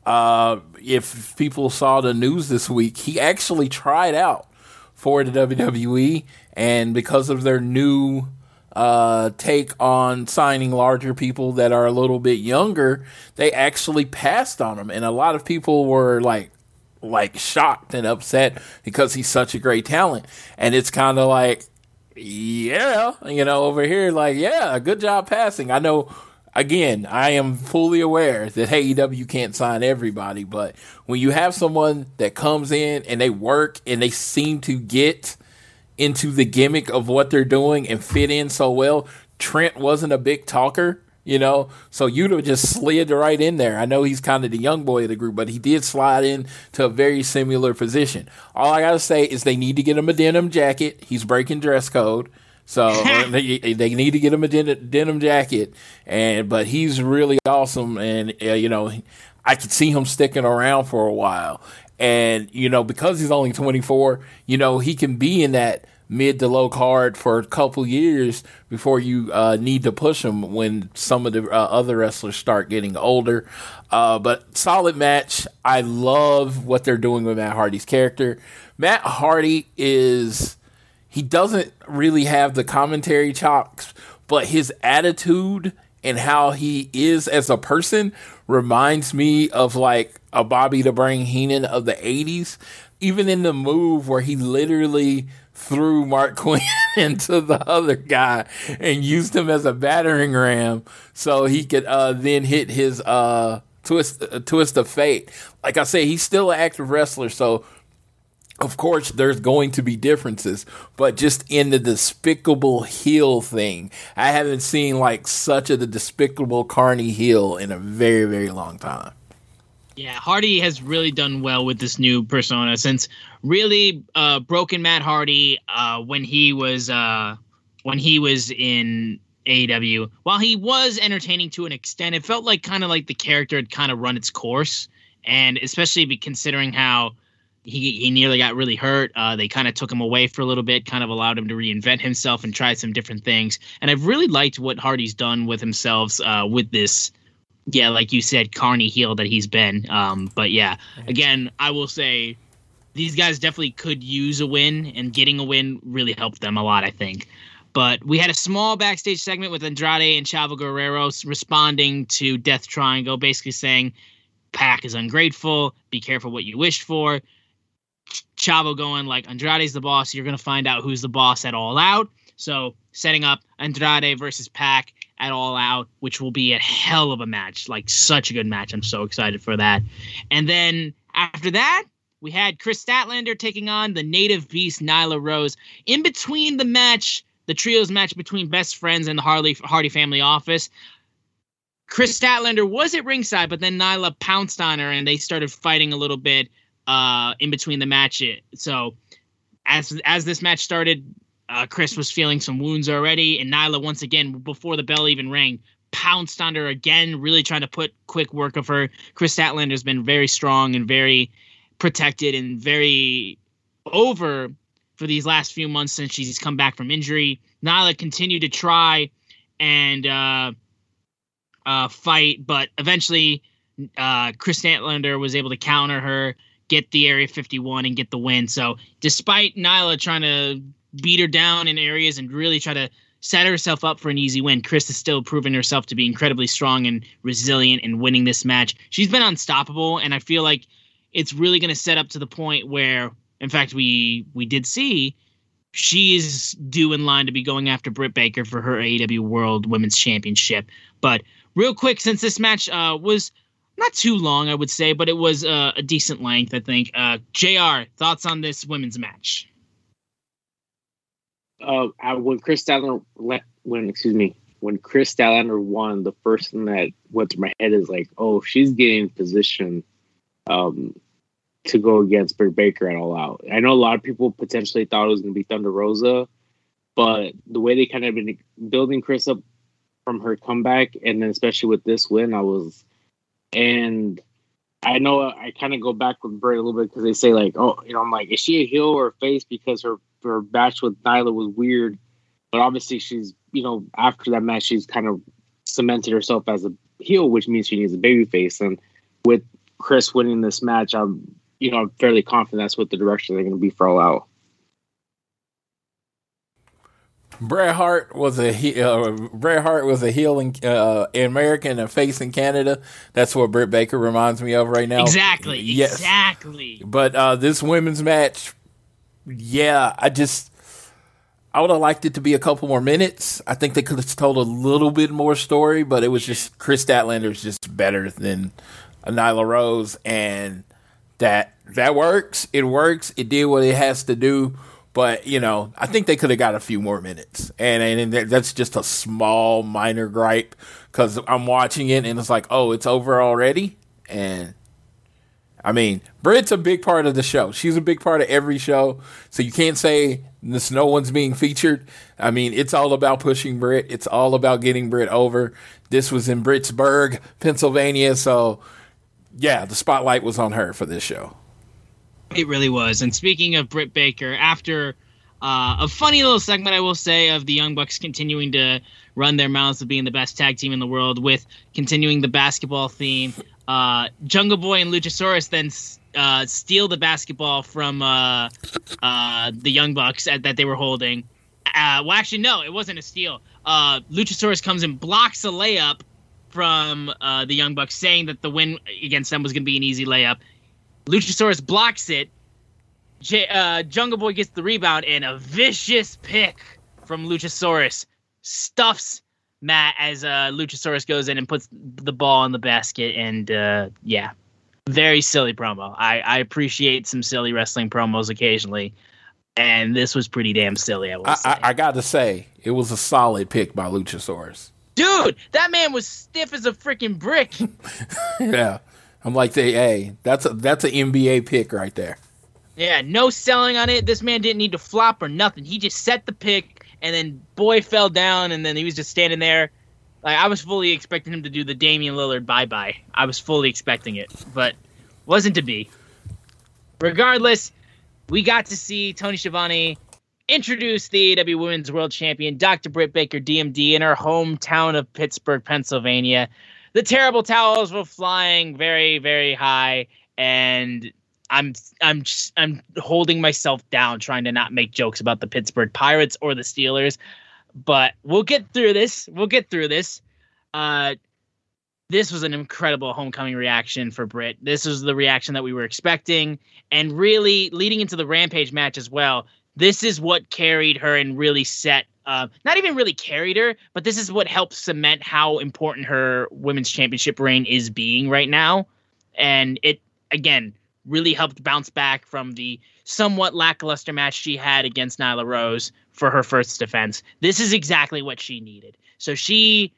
Uh, if people saw the news this week, he actually tried out for the WWE, and because of their new uh, take on signing larger people that are a little bit younger, they actually passed on him, and a lot of people were like, like shocked and upset because he's such a great talent, and it's kind of like yeah, you know, over here, like, yeah, good job passing. I know, again, I am fully aware that AEW can't sign everybody, but when you have someone that comes in and they work and they seem to get into the gimmick of what they're doing and fit in so well, Trent wasn't a big talker you know. So Yuta just slid right in there. I know he's kind of the young boy of the group, but he did slide in to a very similar position. All I gotta say is they need to get him a denim jacket. He's breaking dress code. So they, they need to get him a denim jacket, and but he's really awesome, and uh, you know, I could see him sticking around for a while, and you know, because he's only 24, you know, he can be in that mid to low card for a couple years before you uh, need to push them when some of the uh, other wrestlers start getting older. Uh, but solid match. I love what they're doing with Matt Hardy's character. Matt Hardy is he doesn't really have the commentary chops, but his attitude and how he is as a person reminds me of like a Bobby the Brain Heenan of the 80s. Even in the move where he literally threw Marq Quen into the other guy and used him as a battering ram so he could uh, then hit his uh, twist uh, twist of fate. Like I say, he's still an active wrestler, so of course there's going to be differences, but just in the despicable heel thing, I haven't seen like such a the despicable carny heel in a very very long time. Yeah, Hardy has really done well with this new persona since really uh, broken Matt Hardy uh, when he was uh, when he was in AEW. While he was entertaining to an extent, it felt like kind of like the character had kind of run its course, and especially considering how he he nearly got really hurt. Uh, they kind of took him away for a little bit, kind of allowed him to reinvent himself and try some different things. And I've really liked what Hardy's done with himself uh, with this yeah, like you said, carny heel that he's been. Um, but yeah, again, I will say these guys definitely could use a win, and getting a win really helped them a lot, I think. But we had a small backstage segment with Andrade and Chavo Guerrero responding to Death Triangle, basically saying, Pac is ungrateful, be careful what you wish for. Chavo going like Andrade's the boss, you're gonna find out who's the boss at all out. So setting up Andrade versus Pac at All Out, which will be a hell of a match. Like such a good match. I'm so excited for that. And then after that, we had Kris Statlander taking on the native beast Nyla Rose. In between the match, the trios match between best friends and the Harley Hardy family office, Kris Statlander was at ringside, but then Nyla pounced on her and they started fighting a little bit uh, in between the match. So as as this match started, uh, Kris was feeling some wounds already, and Nyla once again before the bell even rang pounced on her again, really trying to put quick work of her. Kris Statlander's been very strong and very protected and very over for these last few months since she's come back from injury. Nyla continued to try and uh, uh, fight, but eventually uh, Kris Statlander was able to counter her, get the Area 51, and get the win. So, despite Nyla trying to beat her down in areas and really try to set herself up for an easy win. Kris has still proven herself to be incredibly strong and resilient in winning this match. She's been unstoppable, and I feel like it's really going to set up to the point where, in fact, we we did see she's due in line to be going after Britt Baker for her AEW World Women's Championship. But real quick, since this match uh, was not too long, I would say, but it was uh, a decent length, I think. Uh, Jr. Thoughts on this women's match? Uh, when Kris Statlander when excuse me when Kris Statlander won, the first thing that went through my head is like, oh, she's getting position um, to go against Britt Baker at All Out. I know a lot of people potentially thought it was going to be Thunder Rosa, but the way they kind of been building Kris up from her comeback, and then especially with this win, I was, and I know I kind of go back with Britt a little bit because they say like, oh, you know, I'm like, is she a heel or a face because her her match with Nyla was weird, but obviously she's you know after that match she's kind of cemented herself as a heel, which means she needs a baby face, and with Kris winning this match, I'm you know I'm fairly confident that's what the direction they're going to be for all out. Bret Hart was a uh, Bret Hart was a heel in uh, American and a face in Canada. That's what Britt Baker reminds me of right now. Exactly. Yes. Exactly. But uh, this women's match, yeah, I just I would have liked it to be a couple more minutes. I think they could have told a little bit more story, but it was just Kris Statlander's just better than Nyla Rose, and that that works. It works. It did what it has to do. But you know, I think they could have got a few more minutes, and and that's just a small minor gripe because I'm watching it and it's like, oh, it's over already, and I mean, Britt's a big part of the show. She's a big part of every show, so you can't say this no one's being featured. I mean, it's all about pushing Britt. It's all about getting Britt over. This was in Brittsburg, Pennsylvania, so yeah, the spotlight was on her for this show. It really was. And speaking of Britt Baker, after uh, a funny little segment, I will say, of the Young Bucks continuing to run their mouths of being the best tag team in the world with continuing the basketball theme. Uh, Jungle Boy and Luchasaurus then uh, steal the basketball from uh, uh, the Young Bucks at, that they were holding. Uh, well, actually, no, it wasn't a steal. Luchasaurus comes and blocks a layup from uh, the Young Bucks, saying that the win against them was going to be an easy layup. Luchasaurus blocks it. J- uh, Jungle Boy gets the rebound, and a vicious pick from Luchasaurus stuffs Matt as uh, Luchasaurus goes in and puts the ball in the basket. And uh, yeah, very silly promo. I, I appreciate some silly wrestling promos occasionally. And this was pretty damn silly, I will say. I, I got to say, it was a solid pick by Luchasaurus. Dude, that man was stiff as a freaking brick. yeah. I'm like, hey, that's a that's an NBA pick right there. Yeah, no selling on it. This man didn't need to flop or nothing. He just set the pick, and then boy fell down, and then he was just standing there. Like I was fully expecting him to do the Damian Lillard bye bye. I was fully expecting it, but wasn't to be. Regardless, we got to see Tony Schiavone introduce the AEW Women's World Champion Dr. Britt Baker DMD in her hometown of Pittsburgh, Pennsylvania the terrible towels were flying very, very high, and I'm I'm I'm holding myself down, trying to not make jokes about the Pittsburgh Pirates or the Steelers. But we'll get through this. We'll get through this. Uh, this was an incredible homecoming reaction for Britt. This was the reaction that we were expecting, and really leading into the Rampage match as well. This is what carried her and really set uh, not even really carried her, but this is what helps cement how important her women's championship reign is being right now. And it again really helped bounce back from the somewhat lackluster match she had against Nyla Rose for her first defense. This is exactly what she needed. So she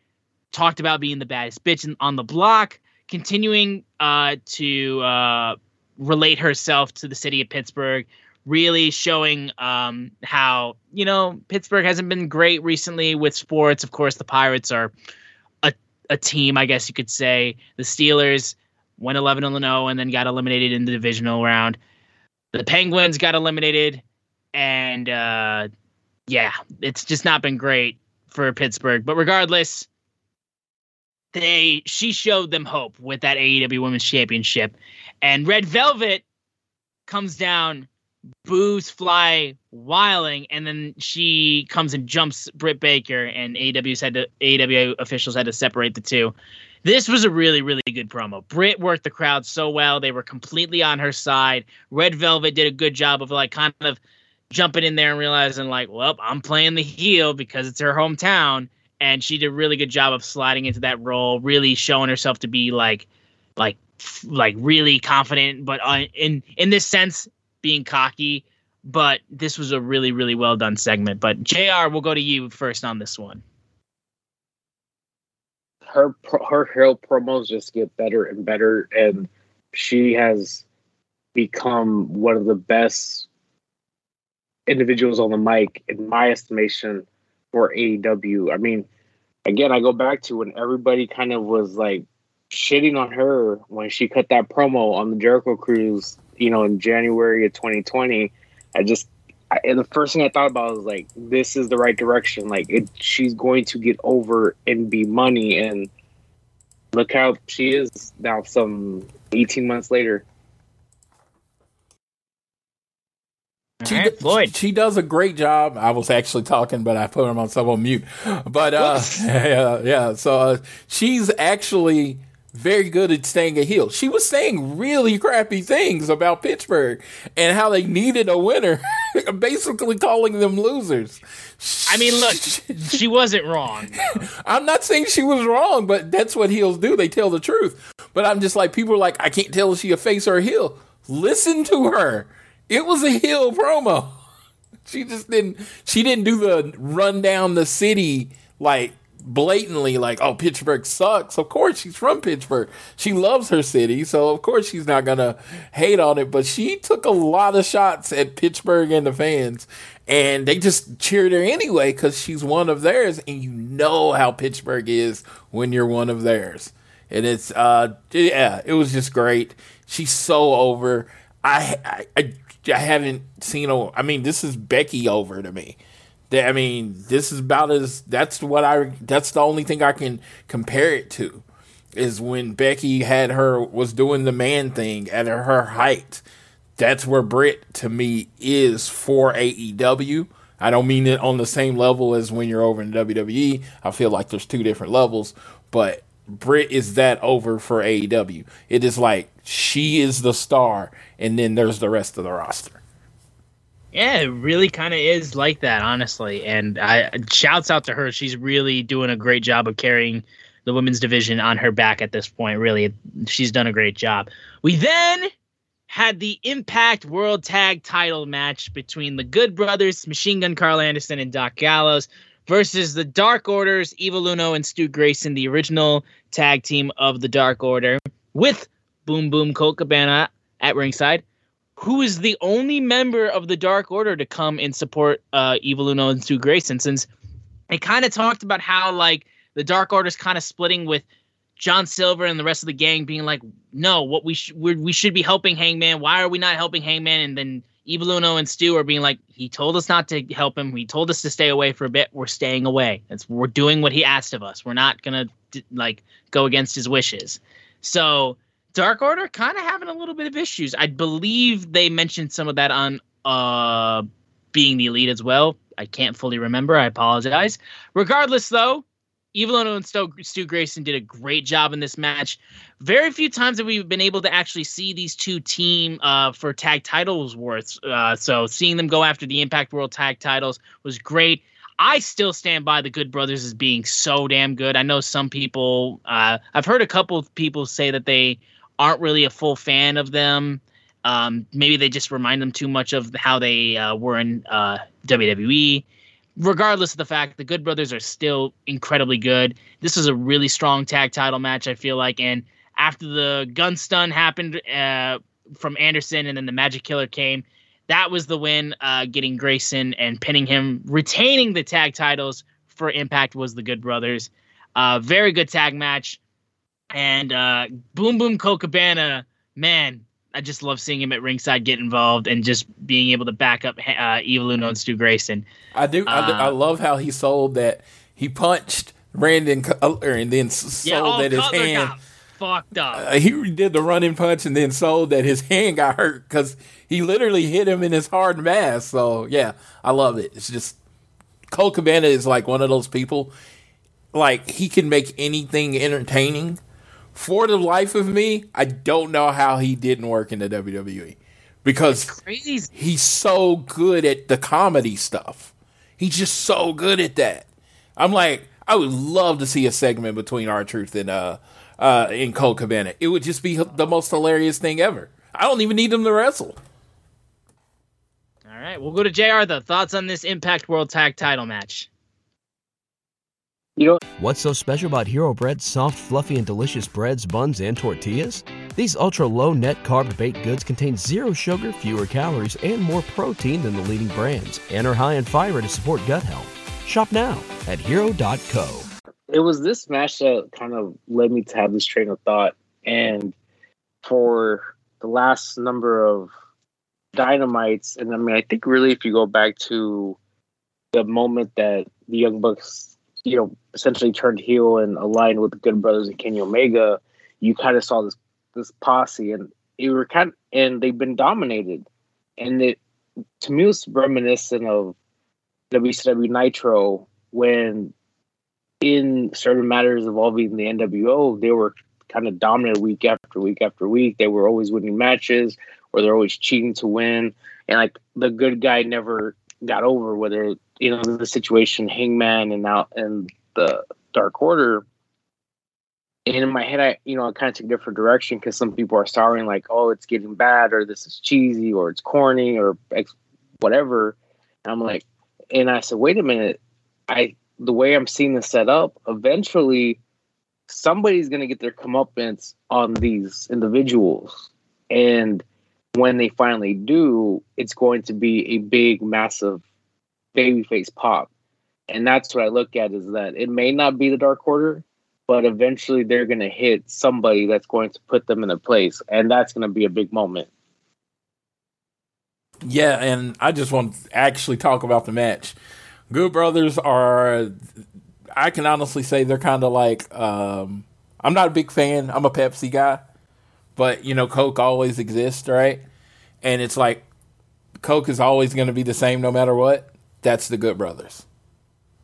talked about being the baddest bitch on the block, continuing uh, to uh, relate herself to the city of Pittsburgh, really showing um, how you know Pittsburgh hasn't been great recently with sports. Of course, the Pirates are a a team, I guess you could say. The Steelers went 11 0 and then got eliminated in the divisional round. The Penguins got eliminated, and uh, yeah, it's just not been great for Pittsburgh. But regardless, they she showed them hope with that AEW Women's Championship, and Red Velvet comes down, boos fly wiling, and then she comes and jumps Britt Baker, and AEW's had to AEW officials had to separate the two. This was a really, really good promo. Britt worked the crowd so well; they were completely on her side. Red Velvet did a good job of like kind of jumping in there and realizing like, well, I'm playing the heel because it's her hometown and she did a really good job of sliding into that role, really showing herself to be like, like, like really confident, but uh, in in this sense, being cocky. But this was a really, really well done segment. But Jr. We'll go to you first on this one. Her her heel promos just get better and better, and she has become one of the best individuals on the mic, in my estimation, for AEW. I mean, again, I go back to when everybody kind of was like shitting on her when she cut that promo on the Jericho Cruise, you know, in January of 2020. I just, I, the first thing I thought about was like, this is the right direction. Like, it, she's going to get over and be money. And look how she is now, some 18 months later. She, right, she does a great job. I was actually talking, but I put him on some on mute. But uh, yeah, yeah. So uh, she's actually very good at staying a heel. She was saying really crappy things about Pittsburgh and how they needed a winner, basically calling them losers. I mean, look, she wasn't wrong. I'm not saying she was wrong, but that's what heels do. They tell the truth. But I'm just like, people are like, I can't tell if she a face or a heel. Listen to her. It was a heel promo. She just didn't. She didn't do the run down the city like blatantly like, oh, Pittsburgh sucks. Of course, she's from Pittsburgh. She loves her city, so of course she's not gonna hate on it. But she took a lot of shots at Pittsburgh and the fans, and they just cheered her anyway because she's one of theirs, and you know how Pittsburgh is when you're one of theirs. And it's uh, yeah, it was just great. She's so over. I, I, I I haven't seen a. I mean, this is Becky over to me. I mean, this is about as. That's what I. That's the only thing I can compare it to, is when Becky had her was doing the man thing at her height. That's where Britt to me is for AEW. I don't mean it on the same level as when you're over in WWE. I feel like there's two different levels, but Britt is that over for AEW. It is like she is the star, and then there's the rest of the roster. Yeah, it really kind of is like that, honestly. And I shouts out to her. She's really doing a great job of carrying the women's division on her back at this point. Really, she's done a great job. We then had the Impact World Tag Title match between the Good Brothers, Machine Gun Karl Anderson, and Doc Gallows versus the Dark Orders, Evil Uno and Stu Grayson, the original tag team of the Dark Order, with Boom Boom Colt Cabana at ringside, who is the only member of the Dark Order to come and support uh, Evil Uno and Stu Grayson, since they kind of talked about how like the Dark Order is kind of splitting with John Silver and the rest of the gang being like, no, what we sh- we should be helping Hangman. Why are we not helping Hangman? And then Evil Uno and Stu are being like, he told us not to help him. He told us to stay away for a bit. We're staying away. It's, we're doing what he asked of us. We're not gonna like go against his wishes. So Dark Order kind of having a little bit of issues. I believe they mentioned some of that on uh being the elite as well. I can't fully remember. I apologize. Regardless, though, Evil Uno and Stu, Grayson did a great job in this match. Very few times have we been able to actually see these two team uh, for tag titles worth. Uh, so seeing them go after the Impact World Tag titles was great. I still stand by the Good Brothers as being so damn good. I know some people. Uh, I've heard a couple of people say that they aren't really a full fan of them. Um, maybe they just remind them too much of how they uh, were in uh, WWE. Regardless of the fact, the Good Brothers are still incredibly good. This was a really strong tag title match, I feel like. And after the gun stun happened uh, from Anderson and then the Magic Killer came, that was the win, uh, getting Grayson and pinning him, retaining the tag titles for Impact was the Good Brothers. Uh, very good tag match. And uh, Boom Boom Colt Cabana, man, I just love seeing him at ringside get involved and just being able to back up uh, Evil Uno and Stu Grayson. I do. I, do- I Uh, love how he sold that. He punched Brandon Cutler and then s- Yeah, sold oh, that his Cutler hand. got fucked up. Uh, he did the running punch and then sold that his hand got hurt because he literally hit him in his hard mass. So yeah, I love it. It's just Colt Cabana is like one of those people. Like he can make anything entertaining. For the life of me, I don't know how he didn't work in the WWE because Crazy. he's so good at the comedy stuff. He's just so good at that. I'm like, I would love to see a segment between R-Truth and uh uh and Colt Cabana. It would just be the most hilarious thing ever. I don't even need them to wrestle. All right, we'll go to JR. The thoughts on this Impact World Tag Title match? You know, What's so special about Hero Bread's soft, fluffy, and delicious breads, buns, and tortillas? These ultra low net carb baked goods contain zero sugar, fewer calories, and more protein than the leading brands, and are high in fiber to support gut health. Shop now at hero.co. it was this match that kind of led me to have this train of thought. And for the last number of dynamites, and I mean, I think really if you go back to the moment that the Young Bucks, you know, essentially turned heel and aligned with the Good Brothers and Kenny Omega, you kind of saw this this posse, and it were kind of, and they've been dominated, and it to me was reminiscent of WCW Nitro when in certain matters involving the NWO, they were kind of dominant week after week after week. They were always winning matches, or they're always cheating to win, and like the good guy never got over. Whether you know the situation, Hangman and now and the Dark Order. And in my head, I you know I kind of took a different direction because some people are starring like, oh, it's getting bad, or this is cheesy, or it's corny, or whatever. And I'm like, and I said, wait a minute, I the way I'm seeing this set up, eventually somebody's going to get their comeuppance on these individuals. And when they finally do, it's going to be a big, massive babyface pop. And that's what I look at is that it may not be the Dark Order, but eventually they're going to hit somebody that's going to put them in their place. And that's going to be a big moment. Yeah, and I just want to actually talk about the match. Good Brothers are, I can honestly say they're kind of like, um, I'm not a big fan. I'm a Pepsi guy, but you know, Coke always exists, right? And it's like, Coke is always going to be the same no matter what. That's the Good Brothers.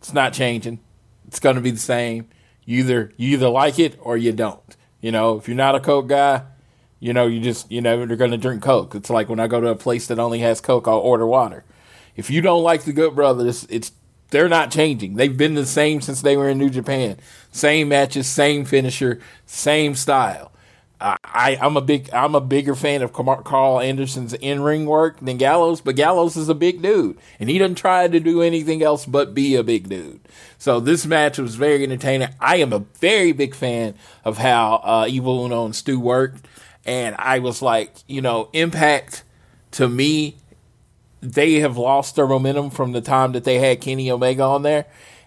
It's not changing. It's going to be the same. You either you either like it or you don't. You know, if you're not a Coke guy, you know, you just you know they're going to drink Coke. It's like when I go to a place that only has Coke, I'll order water. If you don't like the Good Brothers, it's they're not changing. They've been the same since they were in New Japan. Same matches, same finisher, same style. I, I'm a big I'm a bigger fan of Karl Anderson's in ring work than Gallows, but Gallows is a big dude, and he doesn't try to do anything else but be a big dude. So this match was very entertaining. I am a very big fan of how uh, Evil Uno and Stu worked, and I was like, you know, Impact to me they have lost their momentum from the time that they had Kenny Omega on there,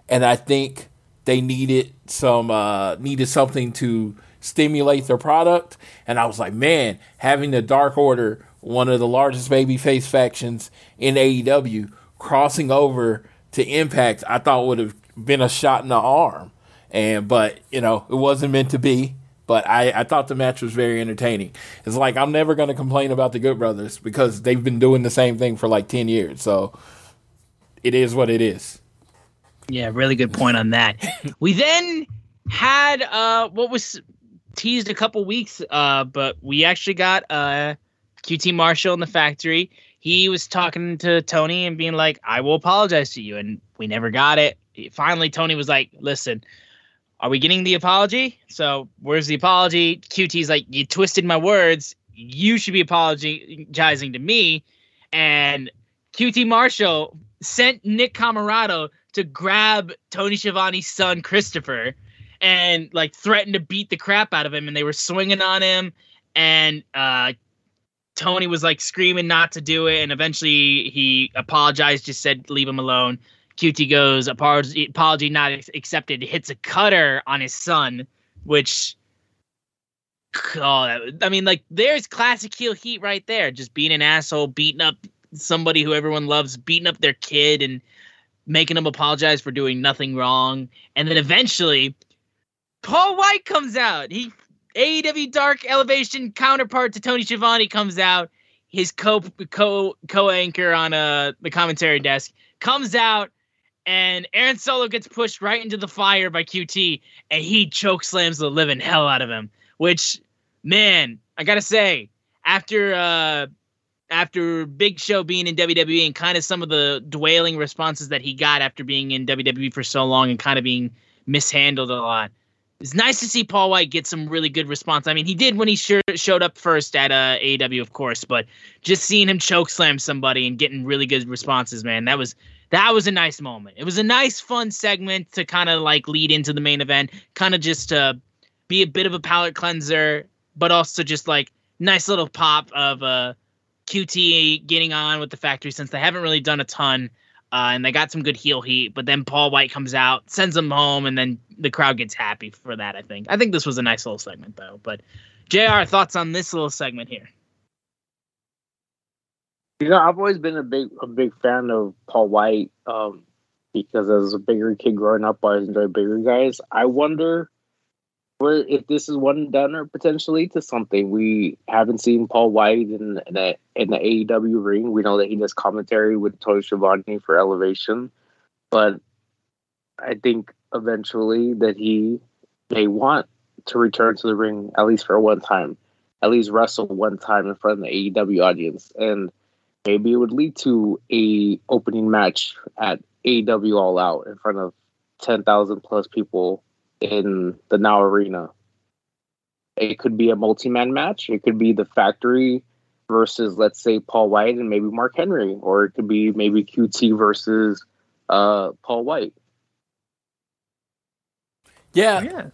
and I think they needed some uh, needed something to stimulate their product. And I was like, man, having the Dark Order, one of the largest babyface factions in AEW, crossing over to Impact, I thought would have been a shot in the arm. And but you know, it wasn't meant to be. But I, I thought the match was very entertaining. It's like I'm never going to complain about the Good Brothers because they've been doing the same thing for like ten years. So it is what it is. Yeah, really good point on that. we then had uh what was teased a couple weeks uh but we actually got uh QT Marshall in the factory. He was talking to Tony and being like, "I will apologize to you," and we never got it. Finally, Tony was like, "Listen, are we getting the apology? So where's the apology?" QT's like, "You twisted my words. you should be apologizing to me. And QT Marshall sent Nick Comoroto to grab Tony Schiavone's son Christopher and like threatened to beat the crap out of him and they were swinging on him and uh Tony was like screaming not to do it and eventually he apologized just said leave him alone. QT goes apology, apology not accepted. Hits a cutter on his son which oh I mean like there's classic heel heat right there. Just being an asshole beating up somebody who everyone loves beating up their kid and making them apologize for doing nothing wrong and then eventually Paul White comes out. He AEW Dark Elevation counterpart to Tony Schiavone comes out. His co co co anchor on uh the commentary desk comes out, and Aaron Solo gets pushed right into the fire by QT, and he choke slams the living hell out of him. Which, man, I gotta say, after uh after Big Show being in WWE and kind of some of the dwelling responses that he got after being in WWE for so long and kind of being mishandled a lot it's nice to see Paul White get some really good response. I mean, he did when he showed up first at uh, AEW, of course, but just seeing him choke slam somebody and getting really good responses, man, that was that was a nice moment. It was a nice, fun segment to kind of like lead into the main event, kind of just to be a bit of a palate cleanser, but also just like nice little pop of uh, QT getting on with the factory since they haven't really done a ton uh, and they got some good heel heat. But then Paul White comes out, sends them home, and then the crowd gets happy for that. I think. I think this was a nice little segment though. But Jr. Thoughts on this little segment here? You know, I've always been a big a big fan of Paul White um, because as a bigger kid growing up, I always enjoyed bigger guys. I wonder if this is one done potentially to something. We haven't seen Paul White in, in, a, in the AEW ring. We know that he does commentary with Tony Schiavone for Elevation, but I think eventually that he may want to return to the ring at least for one time, at least wrestle one time in front of the AEW audience, and maybe it would lead to a opening match at AEW All Out in front of ten thousand plus people in the Now Arena. It could be a multi-man match. It could be the Factory versus, let's say, Paul White and maybe Mark Henry, or it could be maybe QT versus uh, Paul White. Yeah, yeah,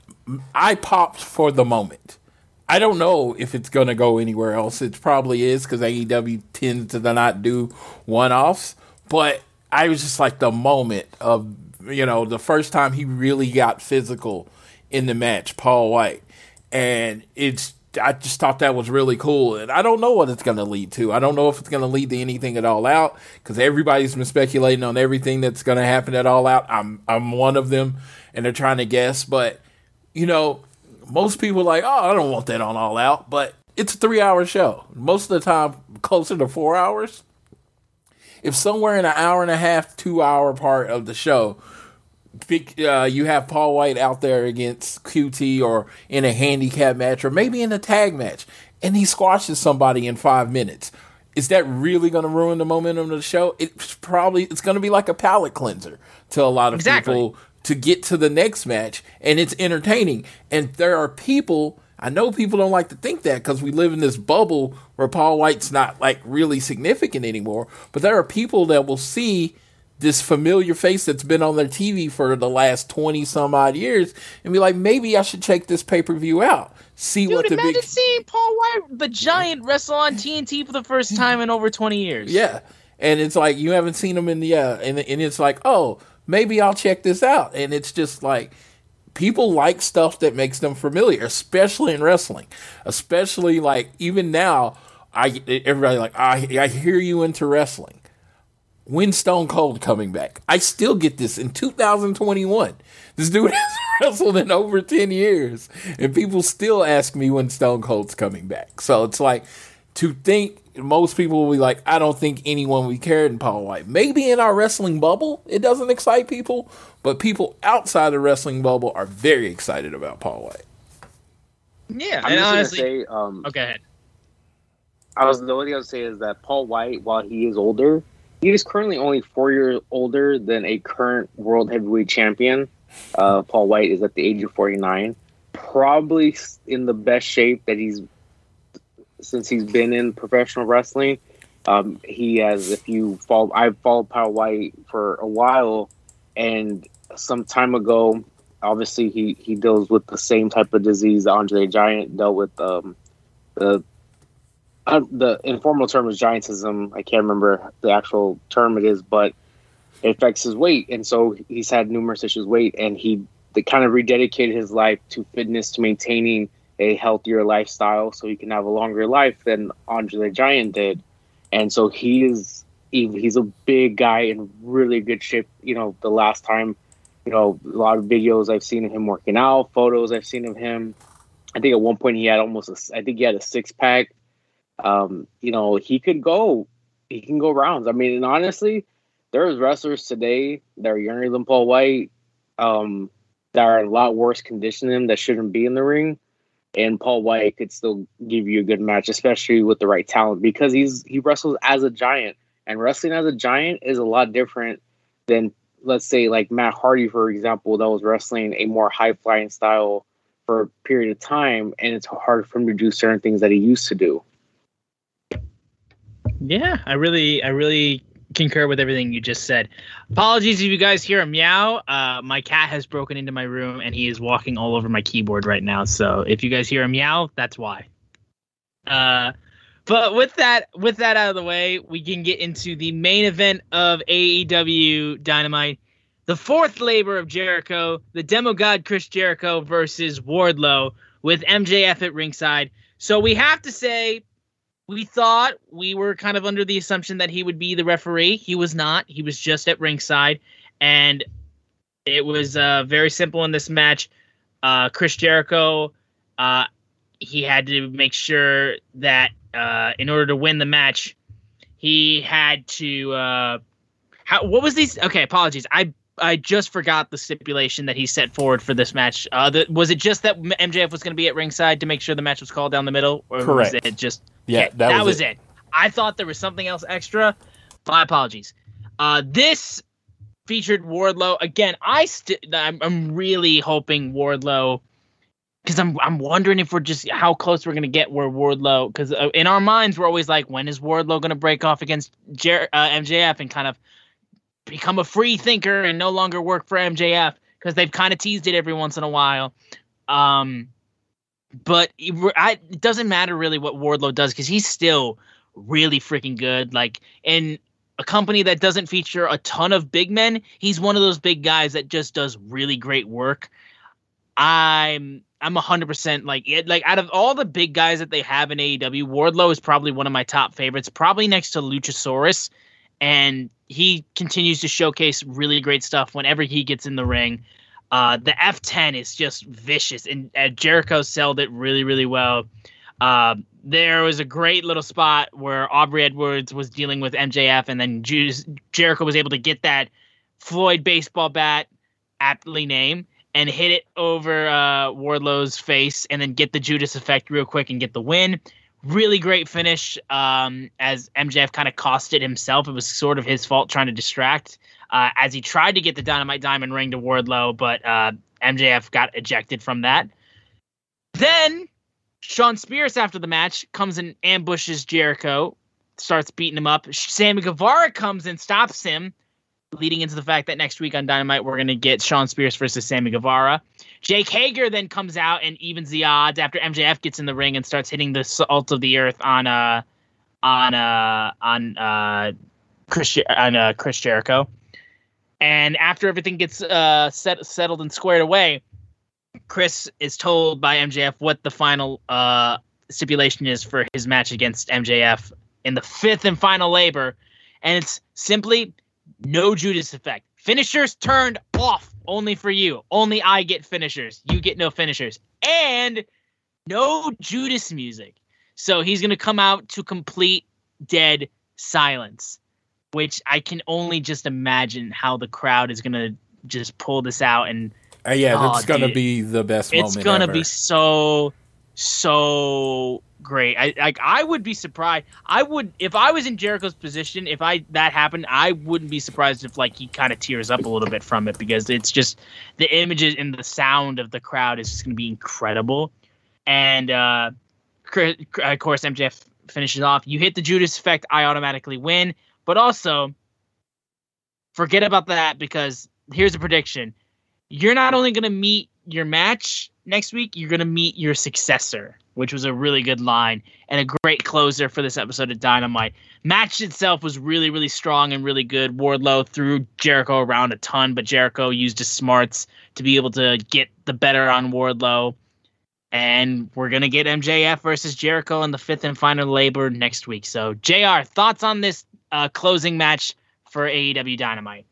I popped for the moment. I don't know if it's going to go anywhere else. It probably is because AEW tends to not do one offs. But I was just like the moment of you know, the first time he really got physical in the match, Paul White. And it's I just thought that was really cool. And I don't know what it's going to lead to. I don't know if it's going to lead to anything at all out because everybody's been speculating on everything that's going to happen at all out. I'm I'm one of them and they're trying to guess, but you know, most people are like, "Oh, I don't want that on all out," but it's a 3-hour show. Most of the time closer to 4 hours. If somewhere in an hour and a half, 2 hour part of the show uh, you have Paul White out there against QT or in a handicap match or maybe in a tag match, and he squashes somebody in five minutes. Is that really going to ruin the momentum of the show? It's probably it's going to be like a palate cleanser to a lot of exactly. people to get to the next match, and it's entertaining. And there are people. I know people don't like to think that because we live in this bubble where Paul White's not like really significant anymore. But there are people that will see this familiar face that's been on their TV for the last 20 some odd years and be like, maybe I should check this pay per view out. See Dude, what the imagine big. seeing Paul White, the giant, wrestle on TNT for the first time in over 20 years. Yeah. And it's like, you haven't seen him in the, uh, and, and it's like, oh, maybe I'll check this out. And it's just like, people like stuff that makes them familiar, especially in wrestling. Especially like, even now, I, everybody like, I, I hear you into wrestling when Stone Cold coming back? I still get this in 2021. This dude has wrestled in over 10 years, and people still ask me when Stone Cold's coming back. So it's like to think most people will be like, I don't think anyone we cared in Paul White. Maybe in our wrestling bubble, it doesn't excite people, but people outside the wrestling bubble are very excited about Paul White. Yeah, I'm and just honestly, gonna say, um, okay, ahead. I was the only thing I would say is that Paul White, while he is older, he is currently only four years older than a current world heavyweight champion. Uh, Paul White is at the age of 49. Probably in the best shape that he's since he's been in professional wrestling. Um, he has, if you follow, I've followed Paul White for a while, and some time ago, obviously he he deals with the same type of disease Andre Giant dealt with. Um, the uh, the informal term is giantism. I can't remember the actual term it is, but it affects his weight, and so he's had numerous issues with weight, and he kind of rededicated his life to fitness, to maintaining a healthier lifestyle, so he can have a longer life than Andre the Giant did, and so he is he's a big guy in really good shape. You know, the last time, you know, a lot of videos I've seen of him working out, photos I've seen of him. I think at one point he had almost a, I think he had a six pack. Um, you know, he could go, he can go rounds. I mean, and honestly, there's wrestlers today that are younger than Paul White, um, that are in a lot worse condition than that shouldn't be in the ring. And Paul White could still give you a good match, especially with the right talent, because he's he wrestles as a giant. And wrestling as a giant is a lot different than let's say like Matt Hardy, for example, that was wrestling a more high flying style for a period of time, and it's hard for him to do certain things that he used to do. Yeah, I really, I really concur with everything you just said. Apologies if you guys hear a meow. Uh, my cat has broken into my room and he is walking all over my keyboard right now. So if you guys hear a meow, that's why. Uh, but with that, with that out of the way, we can get into the main event of AEW Dynamite, the fourth labor of Jericho, the demo god Chris Jericho versus Wardlow with MJF at ringside. So we have to say we thought we were kind of under the assumption that he would be the referee. He was not. He was just at ringside, and it was uh, very simple in this match. Uh, Chris Jericho, uh, he had to make sure that uh, in order to win the match, he had to. Uh, how, what was these? Okay, apologies. I I just forgot the stipulation that he set forward for this match. Uh, the, was it just that MJF was going to be at ringside to make sure the match was called down the middle, or Correct. was it just? Yeah, Okay, that, was, was it. it. I thought there was something else extra. My apologies. Uh, this featured Wardlow again. I st- I'm, I'm really hoping Wardlow because I'm I'm wondering if we're just how close we're gonna get where Wardlow because uh, in our minds we're always like when is Wardlow gonna break off against Jer- uh, MJF and kind of become a free thinker and no longer work for MJF because they've kind of teased it every once in a while. Um, but it, I, it doesn't matter really what Wardlow does because he's still really freaking good. Like in a company that doesn't feature a ton of big men, he's one of those big guys that just does really great work. I'm I'm 100% like it, like out of all the big guys that they have in AEW, Wardlow is probably one of my top favorites, probably next to Luchasaurus, and he continues to showcase really great stuff whenever he gets in the ring. Uh, the F10 is just vicious, and uh, Jericho sold it really, really well. Uh, there was a great little spot where Aubrey Edwards was dealing with MJF, and then Ju- Jericho was able to get that Floyd baseball bat, aptly named, and hit it over uh, Wardlow's face, and then get the Judas effect real quick and get the win. Really great finish. Um, as MJF kind of cost it himself. It was sort of his fault trying to distract uh, as he tried to get the Dynamite Diamond ring to Wardlow, but uh, MJF got ejected from that. Then Shawn Spears, after the match, comes and ambushes Jericho, starts beating him up. Sammy Guevara comes and stops him, leading into the fact that next week on Dynamite we're going to get Shawn Spears versus Sammy Guevara. Jake Hager then comes out and evens the odds after MJF gets in the ring and starts hitting the salt of the earth on uh on uh on uh Chris on uh, Chris Jericho. And after everything gets uh set, settled and squared away, Chris is told by MJF what the final uh stipulation is for his match against MJF in the fifth and final labor, and it's simply no Judas effect. Finishers turned off only for you. Only I get finishers. You get no finishers. And no Judas music. So he's going to come out to complete dead silence, which I can only just imagine how the crowd is going to just pull this out and Uh, yeah, Oh, that's gonna be the best it's moment. gonna be so so great. I like I would be surprised. I would if I was in Jericho's position, if I that happened, I wouldn't be surprised if like he kind of tears up a little bit from it because it's just the images and the sound of the crowd is just gonna be incredible. And uh of course, MJF finishes off. You hit the Judas effect, I automatically win. But also, forget about that because here's a prediction: you're not only going to meet your match next week, you're going to meet your successor, which was a really good line and a great closer for this episode of Dynamite. Match itself was really, really strong and really good. Wardlow threw Jericho around a ton, but Jericho used his smarts to be able to get the better on Wardlow. And we're going to get MJF versus Jericho in the fifth and final labor next week. So, JR, thoughts on this uh, closing match for AEW Dynamite?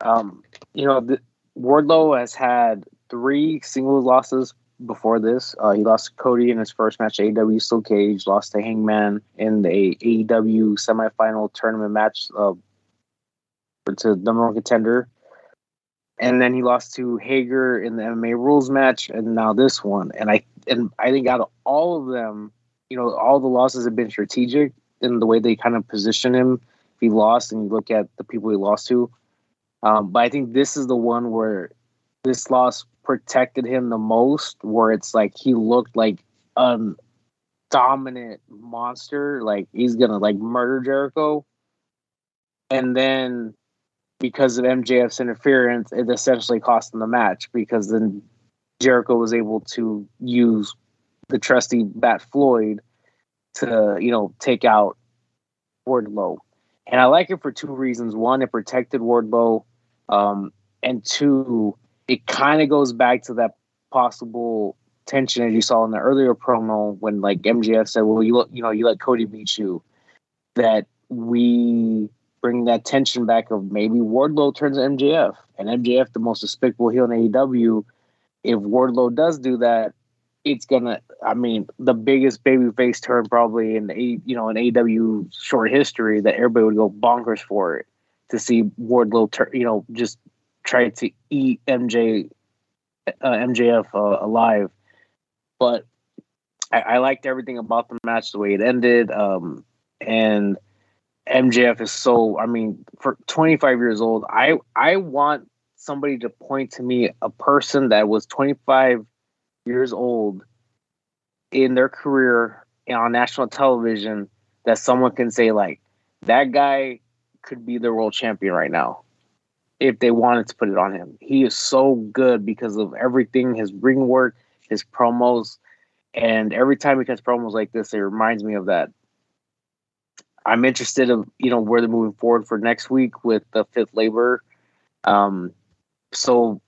Um, you know, the, Wardlow has had three singles losses before this. Uh, he lost Cody in his first match, AEW Steel Cage, lost to Hangman in the AEW semifinal tournament match uh, to number one contender. And then he lost to Hager in the MMA rules match, and now this one. And I and I think out of all of them, you know, all the losses have been strategic in the way they kind of position him. If he lost, and you look at the people he lost to, um, but I think this is the one where this loss protected him the most, where it's like he looked like a dominant monster, like he's gonna like murder Jericho. And then because of MJF's interference, it essentially cost him the match because then Jericho was able to use the trusty Bat Floyd to, you know, take out Wardlow. And I like it for two reasons. One, it protected Wardlow. Um, and two, it kind of goes back to that possible tension as you saw in the earlier promo when like MJF said, "Well, you you know you let Cody beat you," that we bring that tension back of maybe Wardlow turns MJF and MJF the most despicable heel in AEW. If Wardlow does do that, it's gonna. I mean, the biggest babyface turn probably in the you know in AEW short history that everybody would go bonkers for it to see Wardlow, turn, you know, just tried to eat MJ uh, MJF uh, alive. But I, I, liked everything about the match, the way it ended, um, and MJF is so. I mean, for 25 years old, I I want somebody to point to me a person that was 25 years old in their career on national television that someone can say like that guy could be the world champion right now if they wanted to put it on him. He is so good because of everything his ring work, his promos, and every time he cuts promos like this, it reminds me of that. I'm interested of you know where they're moving forward for next week with the fifth labor. Um, so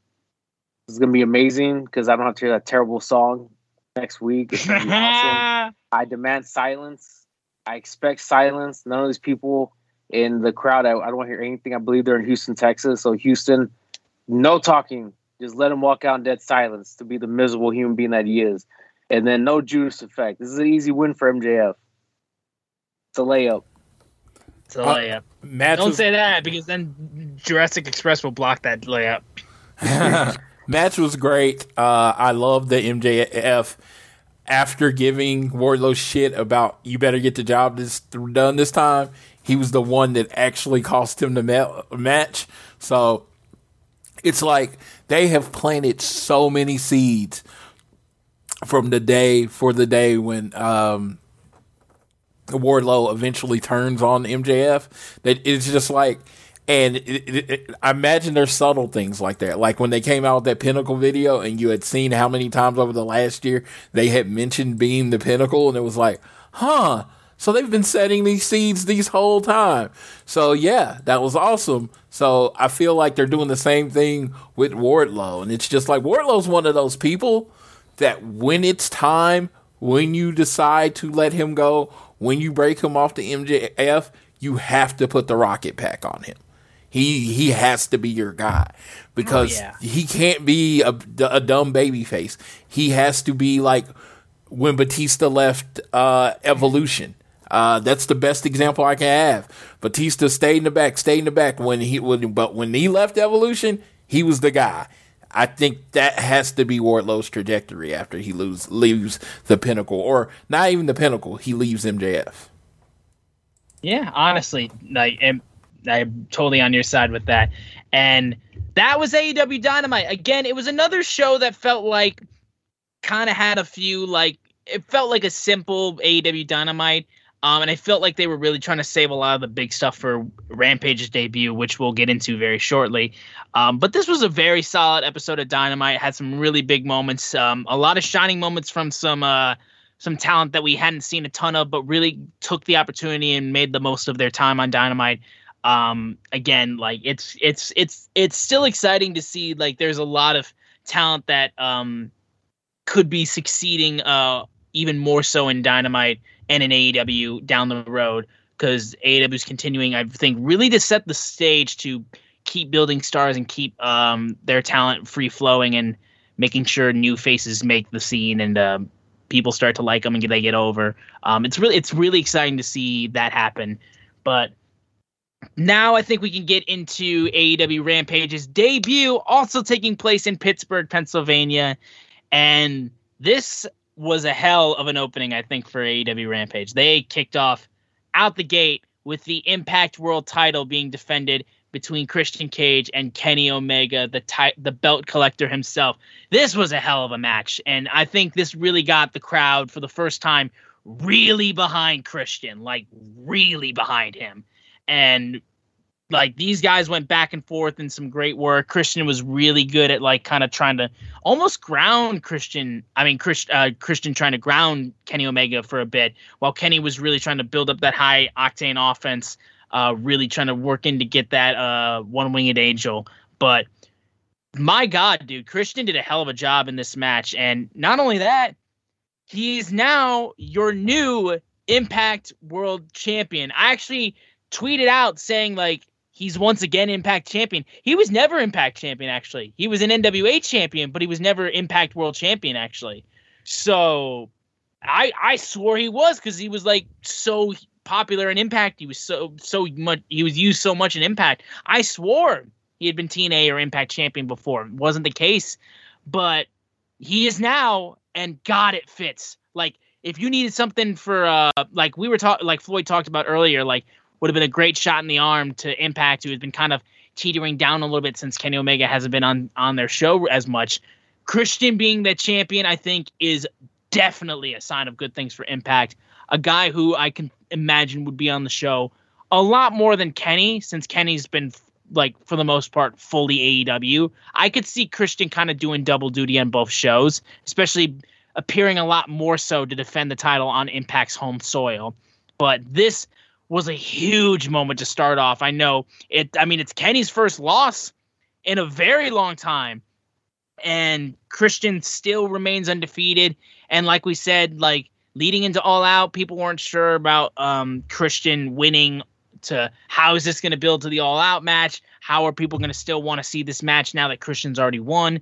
it's gonna be amazing because I don't have to hear that terrible song next week. It's gonna be awesome. I demand silence. I expect silence. None of these people in the crowd. I, I don't want to hear anything. I believe they're in Houston, Texas. So Houston, no talking. Just let him walk out in dead silence to be the miserable human being that he is. And then no Judas effect. This is an easy win for MJF. It's a layup. It's a layup. Uh, Don't was... say that because then Jurassic Express will block that layup. match was great. Uh, I love the MJF after giving Wardlow shit about you better get the job this, done this time he was the one that actually cost him the match. So it's like they have planted so many seeds from the day for the day when um, Wardlow eventually turns on MJF that it's just like. And it, it, it, I imagine there's subtle things like that. Like when they came out with that Pinnacle video and you had seen how many times over the last year they had mentioned being the Pinnacle, and it was like, huh, so they've been setting these seeds these whole time. So yeah, that was awesome. So I feel like they're doing the same thing with Wardlow. And it's just like Wardlow's one of those people that when it's time, when you decide to let him go, when you break him off the MJF, you have to put the rocket pack on him. He he has to be your guy because oh, yeah. he can't be a, a dumb baby face. He has to be like when Batista left uh, Evolution. Uh, that's the best example I can have. Batista stayed in the back, stayed in the back when he when, but when he left Evolution, he was the guy. I think that has to be Wardlow's trajectory after he lose, leaves the pinnacle, or not even the pinnacle. He leaves MJF. Yeah, honestly, like I'm, I'm totally on your side with that. And that was AEW Dynamite. Again, it was another show that felt like kind of had a few like it felt like a simple AEW Dynamite. Um, and I felt like they were really trying to save a lot of the big stuff for Rampage's debut, which we'll get into very shortly. Um, but this was a very solid episode of Dynamite. Had some really big moments, um, a lot of shining moments from some uh, some talent that we hadn't seen a ton of, but really took the opportunity and made the most of their time on Dynamite. Um, again, like it's it's it's it's still exciting to see. Like there's a lot of talent that um, could be succeeding uh, even more so in Dynamite and in AEW down the road because AEW is continuing, I think, really to set the stage to keep building stars and keep um, their talent free flowing and making sure new faces make the scene and uh, people start to like them and they get over. Um, it's really it's really exciting to see that happen. But now I think we can get into AEW Rampage's debut, also taking place in Pittsburgh, Pennsylvania, and this was a hell of an opening, I think, for AEW Rampage. They kicked off out the gate with the Impact World title being defended between Christian Cage and Kenny Omega, the ty- the belt collector himself. This was a hell of a match, and I think this really got the crowd for the first time really behind Christian, like really behind him. And like these guys went back and forth in some great work. Christian was really good at like kind of trying to almost ground Christian. I mean, Chris, uh, Christian trying to ground Kenny Omega for a bit, while Kenny was really trying to build up that high octane offense. Uh, really trying to work in to get that uh, one winged angel. But my God, dude, Christian did a hell of a job in this match, and not only that, he's now your new Impact World Champion. I actually tweeted out saying like he's once again Impact champion. He was never Impact champion, actually. He was an NWA champion, but he was never Impact World champion, actually. So I I swore he was because he was like so popular in Impact. He was so so much he was used so much in Impact. I swore he had been TNA or Impact champion before. It wasn't the case, but he is now, and God, it fits. Like if you needed something for uh like we were talking like Floyd talked about earlier, like would have been a great shot in the arm to Impact, who has been kind of teetering down a little bit since Kenny Omega hasn't been on on their show as much. Christian being the champion, I think, is definitely a sign of good things for Impact. A guy who I can imagine would be on the show a lot more than Kenny, since Kenny's been like for the most part fully AEW. I could see Christian kind of doing double duty on both shows, especially appearing a lot more so to defend the title on Impact's home soil. But this was a huge moment to start off. I know it. I mean, it's Kenny's first loss in a very long time, and Christian still remains undefeated. And like we said, like leading into All Out, people weren't sure about um, Christian winning. To how is this going to build to the All Out match? How are people going to still want to see this match now that Christian's already won?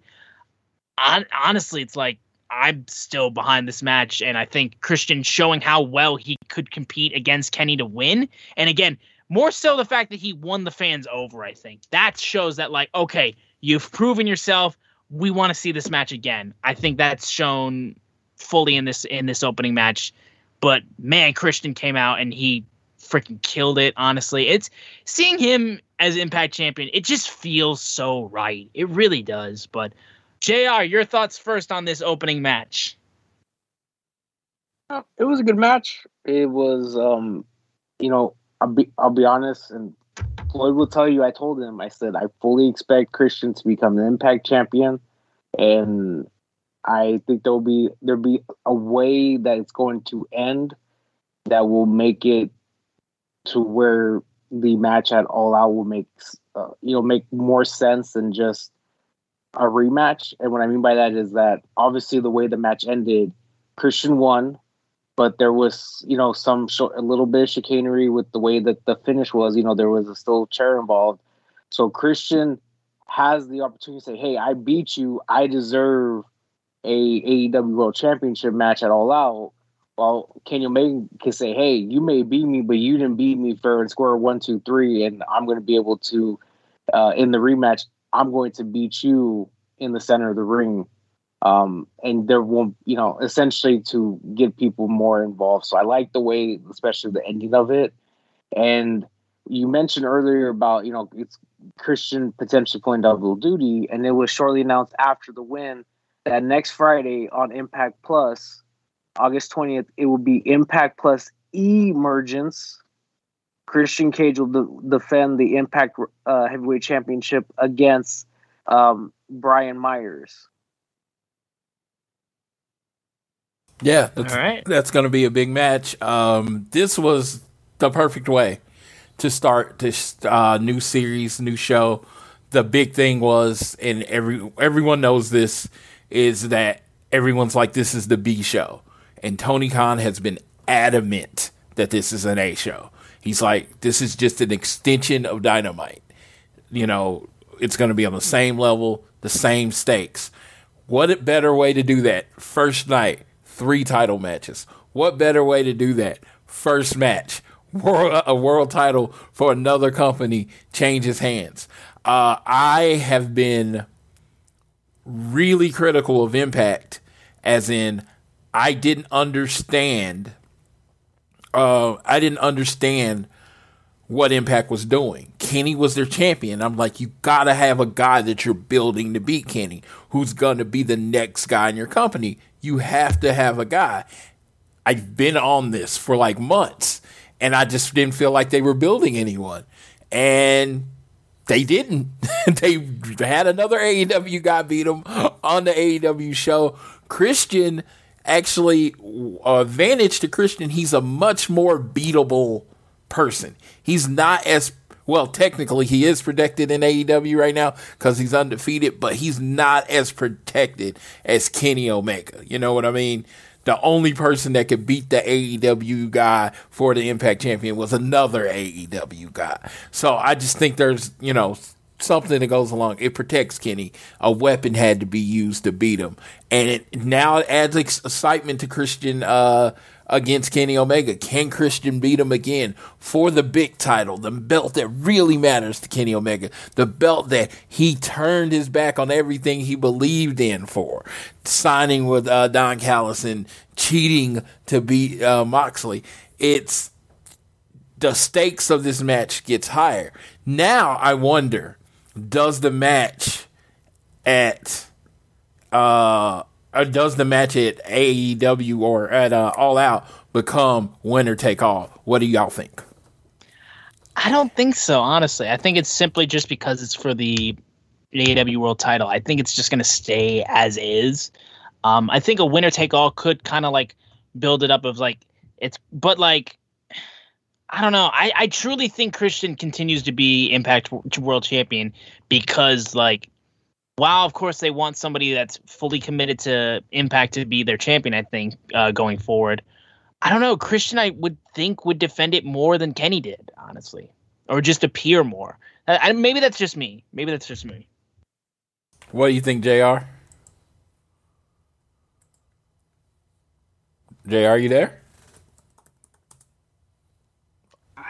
honestly, it's like I'm still behind this match, and I think Christian showing how well he could compete against Kenny to win. And again, more so the fact that he won the fans over. I think that shows that like, okay, you've proven yourself. We want to see this match again. I think that's shown fully in this in this opening match. But man, Christian came out and he freaking killed it. Honestly, it's seeing him as Impact Champion. It just feels so right. It really does. But JR, your thoughts first on this opening match. Uh, it was a good match. It was, um, you know, I'll be I'll be honest, and Floyd will tell you. I told him, I said, I fully expect Christian to become the Impact champion, and I think there'll be there'll be a way that it's going to end that will make it to where the match at All Out will make uh, you know make more sense than just a rematch. And what I mean by that is that obviously the way the match ended, Christian won, but there was, you know, some sh- a little bit of chicanery with the way that the finish was. You know, there was a still chair involved. So Christian has the opportunity to say, "Hey, I beat you. I deserve a AEW World Championship match at All Out." Well, Kenny Omega can say, "Hey, you may beat me, but you didn't beat me fair and square one, two, three, and I'm going to be able to, uh, in the rematch, I'm going to beat you in the center of the ring. Um, and there won't, you know, essentially to get people more involved. So I like the way, especially the ending of it. And you mentioned earlier about, you know, it's Christian potentially playing double duty, and it was shortly announced after the win that next Friday on Impact Plus, August 20th, it will be Impact plus Emergence. Christian Cage will de- defend the Impact uh, Heavyweight Championship against um, Brian Myers. Yeah, that's, All right. that's going to be a big match. Um, this was the perfect way to start this uh, new series, new show. The big thing was, and every everyone knows this, is that everyone's like, this is the B show, and Tony Khan has been adamant that this is an A show. He's like, this is just an extension of Dynamite. You know, it's going to be on the same level, the same stakes. What a better way to do that? First night, three title matches. What better way to do that? First match, world, a world title for another company changes hands. Uh, I have been really critical of Impact, as in, I didn't understand. Uh, I didn't understand what Impact was doing. Kenny was their champion. I'm like, you gotta have a guy that you're building to beat Kenny, who's gonna be the next guy in your company. You have to have a guy. I've been on this for like months, and I just didn't feel like they were building anyone. And they didn't. they had another AEW guy beat them on the AEW show. Christian actually, uh, advantage to Christian, he's a much more beatable person. He's not as well, technically, he is protected in AEW right now because he's undefeated, but he's not as protected as Kenny Omega. You know what I mean? The only person that could beat the AEW guy for the Impact Champion was another AEW guy. So I just think there's, you know, something that goes along. It protects Kenny. A weapon had to be used to beat him, and it now adds excitement to Christian uh, against Kenny Omega. Can Christian beat him again for the big title, the belt that really matters to Kenny Omega, the belt that he turned his back on everything he believed in for, signing with uh, Don Callis and cheating to beat uh, Moxley. It's the stakes of this match gets higher. Now I wonder does the match at uh does the match at AEW or at uh, All Out become winner take all? What do y'all think? I don't think so, honestly. I think it's simply just because it's for the AEW World Title. I think it's just going to stay as is. Um, I think a winner take all could kind of like build it up of like it's, but like I don't know. I, I truly think Christian continues to be Impact World Champion because, like, while of course they want somebody that's fully committed to Impact to be their champion, I think uh, going forward, I don't know. Christian, I would think would defend it more than Kenny did, honestly, or just appear more. I, maybe that's just me. Maybe that's just me. What do you think, Jr? Jr, are you there?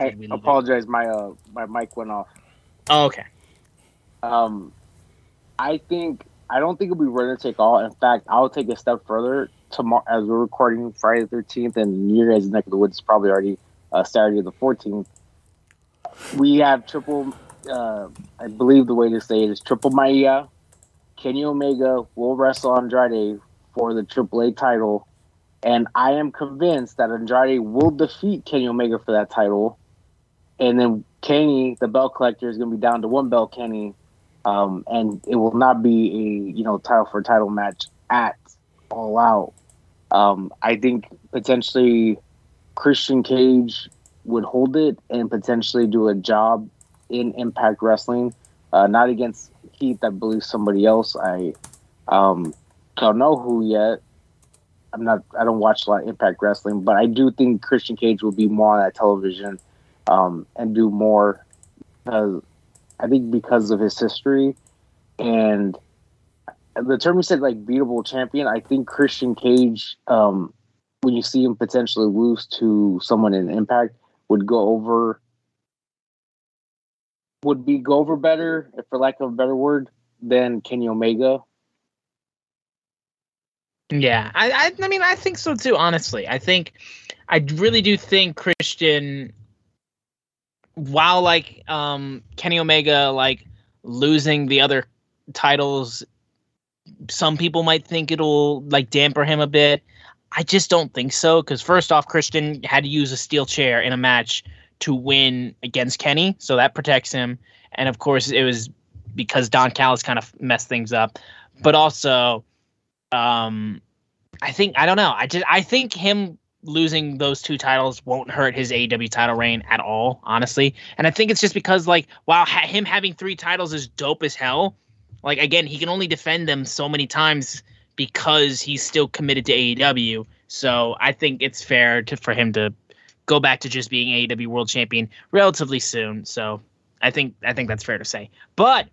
I apologize. My uh, my mic went off. Oh, okay. Um, I think I don't think it'll be winner take all. In fact, I'll take a step further. Tomorrow, as we're recording Friday the thirteenth, and your guys' neck of the woods is probably already uh, Saturday the fourteenth. We have triple. Uh, I believe the way to say it is triple Maya. Kenny Omega will wrestle Andrade for the AAA title, and I am convinced that Andrade will defeat Kenny Omega for that title and then Kenny, the bell collector, is going to be down to one bell Kenny, um, and it will not be a you know title for title match at All Out. Um, I think potentially Christian Cage would hold it and potentially do a job in Impact Wrestling, uh, not against Keith. I believe somebody else. I um, don't know who yet. I'm not. I don't watch a lot of Impact Wrestling, but I do think Christian Cage will be more on that television um, and do more. Uh, I think because of his history and the term you said like beatable champion. I think Christian Cage, um, when you see him potentially lose to someone in Impact, would go over. Would be go over better, for lack of a better word, than Kenny Omega. Yeah, I, I, I mean, I think so too. Honestly, I think, I really do think Christian while like um Kenny Omega like losing the other titles some people might think it'll like damper him a bit. I just don't think so. Because first off, Christian had to use a steel chair in a match to win against Kenny, so that protects him. And of course, it was because Don Callis kind of messed things up. But also, um, I think I don't know. I just I think him losing those two titles won't hurt his AEW title reign at all, honestly. And I think it's just because like while ha- him having three titles is dope as hell, like again, he can only defend them so many times because he's still committed to AEW. So I think it's fair to for him to go back to just being AEW World Champion relatively soon. So I think I think that's fair to say. But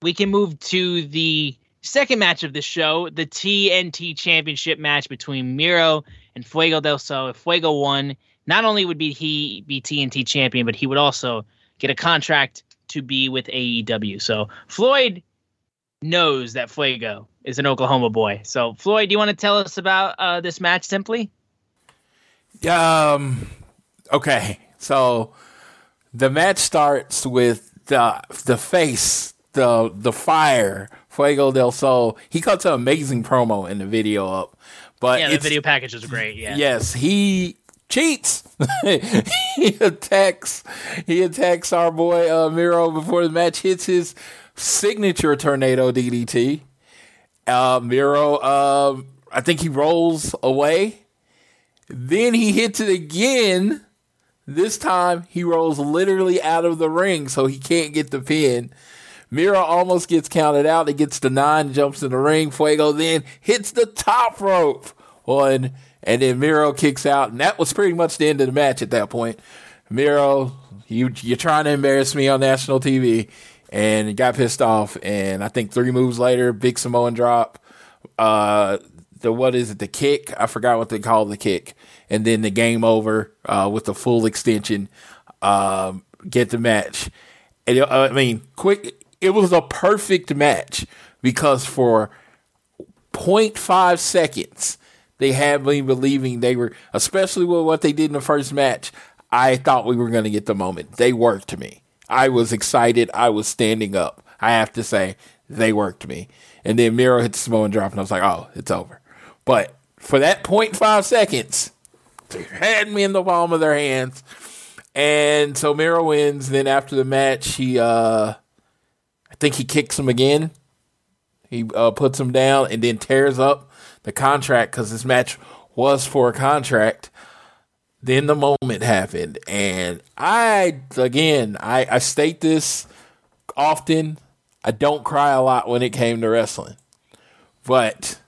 we can move to the second match of the show, the TNT Championship match between Miro and Fuego del Sol. If Fuego won, not only would be he be TNT champion, but he would also get a contract to be with AEW. So Floyd knows that Fuego is an Oklahoma boy. So Floyd, do you want to tell us about uh, this match simply? Um. Okay. So the match starts with the the face, the the fire, Fuego del Sol. He cuts an amazing promo in the video up. But yeah, the video package is great. Yeah. Yes, he cheats. he attacks. He attacks our boy uh, Miro before the match hits his signature tornado DDT. Uh, Miro, uh, I think he rolls away. Then he hits it again. This time he rolls literally out of the ring, so he can't get the pin. Miro almost gets counted out. He gets the nine, jumps in the ring. Fuego then hits the top rope one, and then Miro kicks out, and that was pretty much the end of the match at that point. Miro, you you're trying to embarrass me on national TV, and got pissed off. And I think three moves later, big Samoan drop. Uh, the what is it? The kick? I forgot what they call the kick. And then the game over uh, with the full extension. Um, get the match. And, uh, I mean, quick. It was a perfect match because for 0.5 seconds, they had me believing they were, especially with what they did in the first match. I thought we were going to get the moment. They worked me. I was excited. I was standing up. I have to say, they worked me. And then Miro hit the Samoan drop, and I was like, oh, it's over. But for that 0.5 seconds, they had me in the palm of their hands. And so Miro wins. Then after the match, he, uh, think he kicks him again. He uh, puts him down and then tears up the contract because this match was for a contract. Then the moment happened, and I again I, I state this often. I don't cry a lot when it came to wrestling, but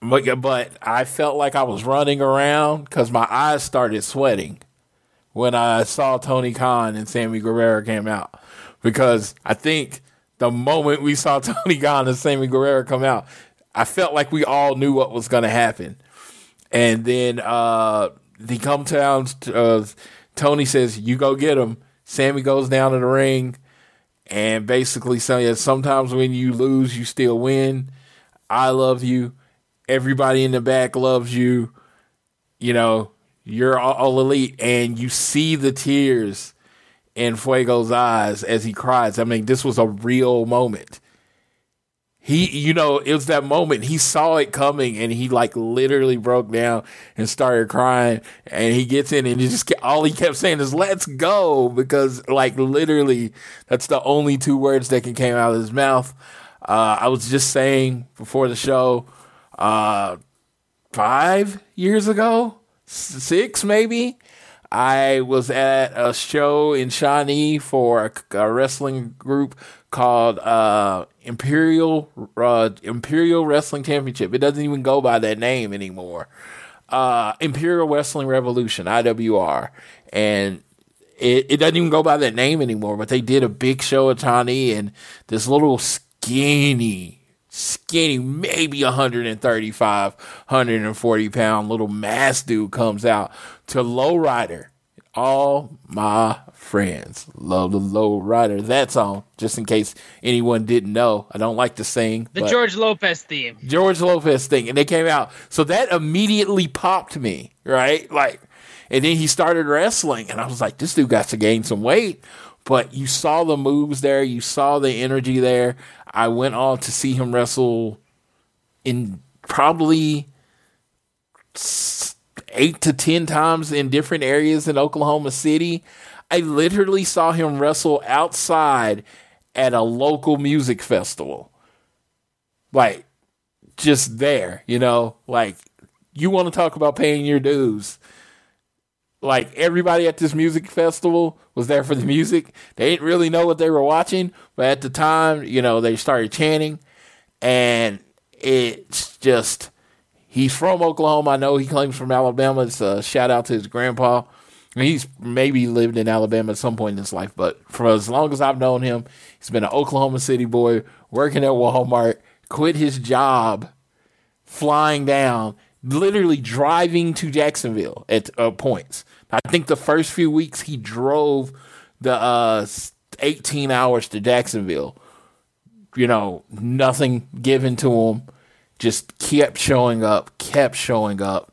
but, but I felt like I was running around because my eyes started sweating when I saw Tony Khan and Sammy Guerrero came out because I think the moment we saw Tony Khan and Sammy Guerrero come out, I felt like we all knew what was going to happen. And then uh, they come down. Uh, Tony says, "You go get him." Sammy goes down to the ring, and basically saying, "Sometimes when you lose, you still win. I love you. Everybody in the back loves you. You know, you're all elite." And you see the tears in Fuego's eyes as he cries. I mean, this was a real moment. He you know it was that moment. He saw it coming and he like literally broke down and started crying. And he gets in and he just all he kept saying is let's go because like literally that's the only two words that can came out of his mouth. Uh, i was just saying before the show uh, five years ago? Six maybe I was at a show in Shawnee for a, a wrestling group called uh, Imperial uh, Imperial Wrestling Championship. It doesn't even go by that name anymore. Uh, Imperial Wrestling Revolution (IWR), and it, it doesn't even go by that name anymore. But they did a big show at Shawnee, and this little skinny skinny, maybe 135, 140 pound little mass dude comes out to Lowrider. All my friends love the Lowrider. That song, just in case anyone didn't know. I don't like to sing. The George Lopez theme. George Lopez thing. And they came out. So that immediately popped me, right? Like, and then he started wrestling, and I was like, this dude got to gain some weight. But you saw the moves there, you saw the energy there. I went on to see him wrestle in probably eight to ten times in different areas in Oklahoma City. I literally saw him wrestle outside at a local music festival. Like, just there, you know? Like, you want to talk about paying your dues. Like, everybody at this music festival was there for the music. They didn't really know what they were watching, but at the time, you know, they started chanting. And it's just, he's from Oklahoma. I know he claims from Alabama. It's a shout out to his grandpa. He's maybe lived in Alabama at some point in his life, but for as long as I've known him, he's been an Oklahoma City boy working at Walmart, quit his job, flying down, literally driving to Jacksonville at uh, points. I think the first few weeks he drove the uh, 18 hours to Jacksonville. You know, nothing given to him, just kept showing up, kept showing up.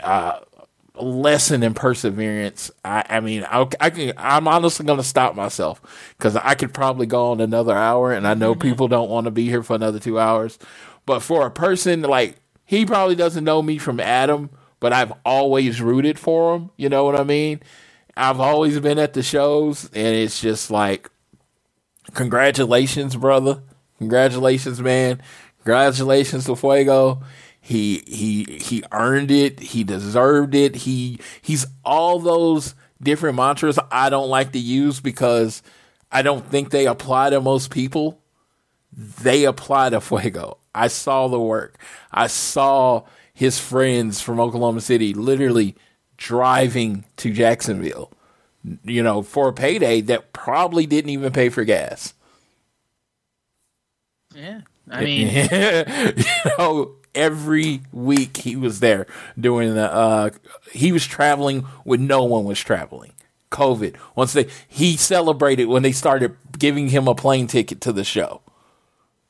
Uh, lesson in perseverance. I, I mean, I, I can, I'm honestly going to stop myself because I could probably go on another hour, and I know mm-hmm. people don't want to be here for another two hours. But for a person like he probably doesn't know me from Adam, but I've always rooted for him. You know what I mean? I've always been at the shows, and it's just like, congratulations, brother. Congratulations, man. Congratulations to Fuego. He he he earned it. He deserved it. He he's all those different mantras I don't like to use because I don't think they apply to most people. They apply to Fuego. I saw the work. I saw his friends from Oklahoma City literally driving to Jacksonville, you know, for a payday that probably didn't even pay for gas. Yeah. I mean, you know, every week he was there doing the uh he was traveling when no one was traveling covid once they he celebrated when they started giving him a plane ticket to the show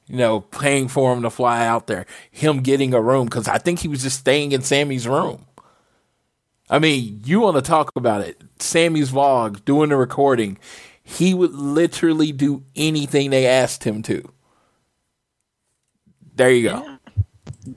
you know paying for him to fly out there him getting a room because i think he was just staying in sammy's room i mean you want to talk about it sammy's vlog doing the recording he would literally do anything they asked him to there you go yeah.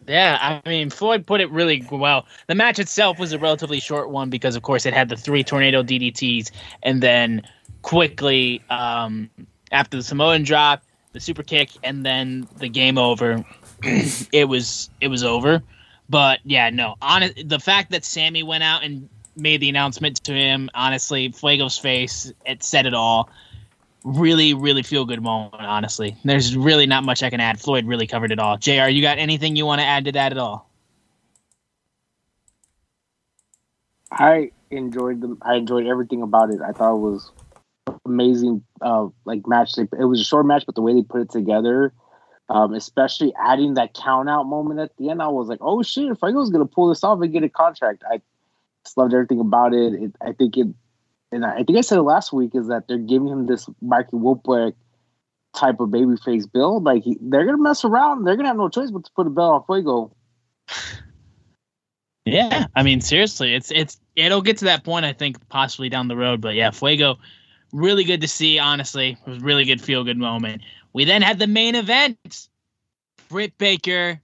Yeah, I mean, Floyd put it really well. The match itself was a relatively short one because, of course, it had the three tornado DDTs, and then quickly um, after the Samoan drop, the super kick, and then the game over. it was it was over. But yeah, no. On the fact that Sammy went out and made the announcement to him, honestly, Fuego's face it said it all really, really feel good moment, honestly. There's really not much I can add. Floyd really covered it all. JR, you got anything you want to add to that at all? I enjoyed them. I enjoyed everything about it. I thought it was amazing. Uh, like match. It was a short match, but the way they put it together, um, especially adding that count out moment at the end, I was like, oh shit, was gonna pull this off and get a contract, I just loved everything about it. it I think it and I think I said it last week, is that they're giving him this Mikey Whipwreck type of babyface build. Like he, they're gonna mess around. They're gonna have no choice but to put a belt on Fuego. Yeah, I mean seriously, it's it's it'll get to that point. I think possibly down the road, but yeah, Fuego, really good to see. Honestly, it was really good feel good moment. We then had the main event. Britt Baker,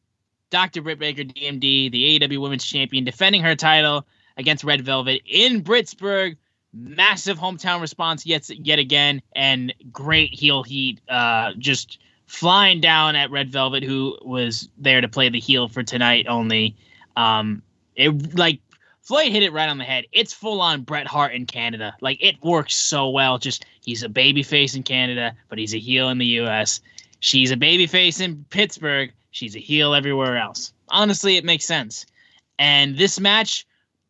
Dr. Britt Baker, DMD, the AEW Women's Champion, defending her title against Red Velvet in Brittsburg massive hometown response yet yet again, and great heel heat. Uh, just flying down at Red Velvet, who was there to play the heel for tonight only. Um, it like Floyd hit it right on the head. It's full on Bret Hart in Canada. Like it works so well. Just he's a baby face in Canada, but he's a heel in the U.S. She's a baby face in Pittsburgh. She's a heel everywhere else. Honestly, it makes sense. And this match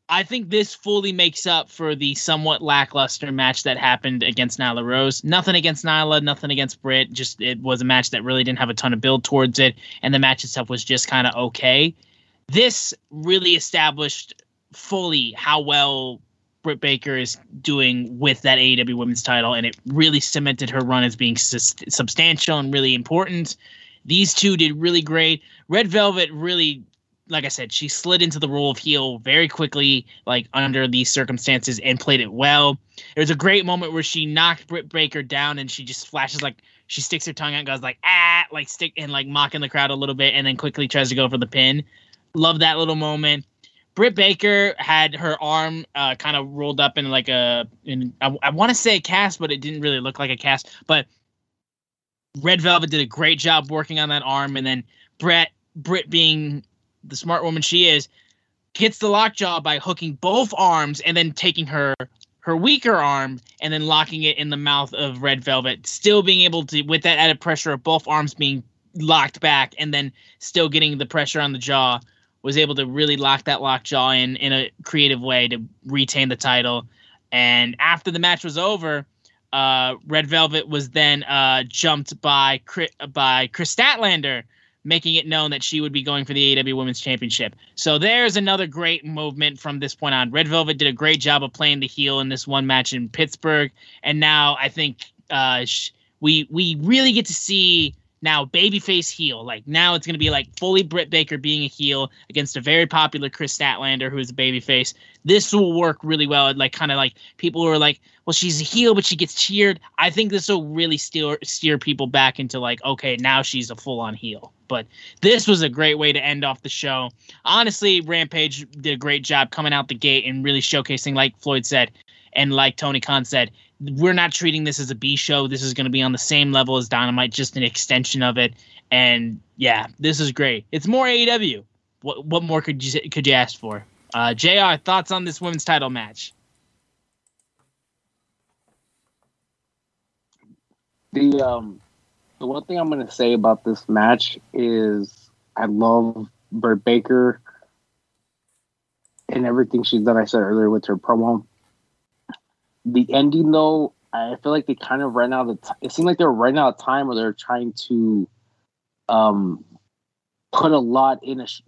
I think this fully makes up for the somewhat lackluster match that happened against Nyla Rose. Nothing against Nyla, nothing against Britt. Just it was a match that really didn't have a ton of build towards it, and the match itself was just kind of okay. This really established fully how well Britt Baker is doing with that AEW Women's Title, and it really cemented her run as being substantial and really important. These two did really great. Red Velvet really like I said, she slid into the role of heel very quickly, like under these circumstances, and played it well. It was a great moment where she knocked Britt Baker down, and she just flashes like she sticks her tongue out, and goes like ah, like stick and like mocking the crowd a little bit, and then quickly tries to go for the pin. Love that little moment. Britt Baker had her arm uh, kind of rolled up in like a, in I, I want to say a cast, but it didn't really look like a cast. But Red Velvet did a great job working on that arm, and then Brett Britt being the smart woman she is, gets the lockjaw by hooking both arms and then taking her her weaker arm and then locking it in the mouth of Red Velvet, still being able to with that added pressure of both arms being locked back and then still getting the pressure on the jaw was able to really lock that lock jaw in in a creative way to retain the title. And after the match was over, uh, Red Velvet was then uh, jumped by by Kris Statlander, making it known that she would be going for the AEW Women's Championship. So there's another great movement from this point on. Red Velvet did a great job of playing the heel in this one match in Pittsburgh, and now I think uh, we we really get to see now babyface heel. Like now it's going to be like fully Britt Baker being a heel against a very popular Kris Statlander who is a babyface. This will work really well. Like kind of like people who are like, well, she's a heel, but she gets cheered. I think this will really steer steer people back into like, okay, now she's a full on heel. But this was a great way to end off the show. Honestly, Rampage did a great job coming out the gate and really showcasing, like Floyd said, and like Tony Khan said, we're not treating this as a B show. This is going to be on the same level as Dynamite, just an extension of it. And yeah, this is great. It's more AEW. What what more could you could you ask for? Uh, Jr. Thoughts on this women's title match? The um, the one thing I'm going to say about this match is I love Britt Baker and everything she's done. I said earlier with her promo the ending though, I feel like they kind of ran out of. T- it seemed like they were running out of time, or they're trying to um put a lot in a sh-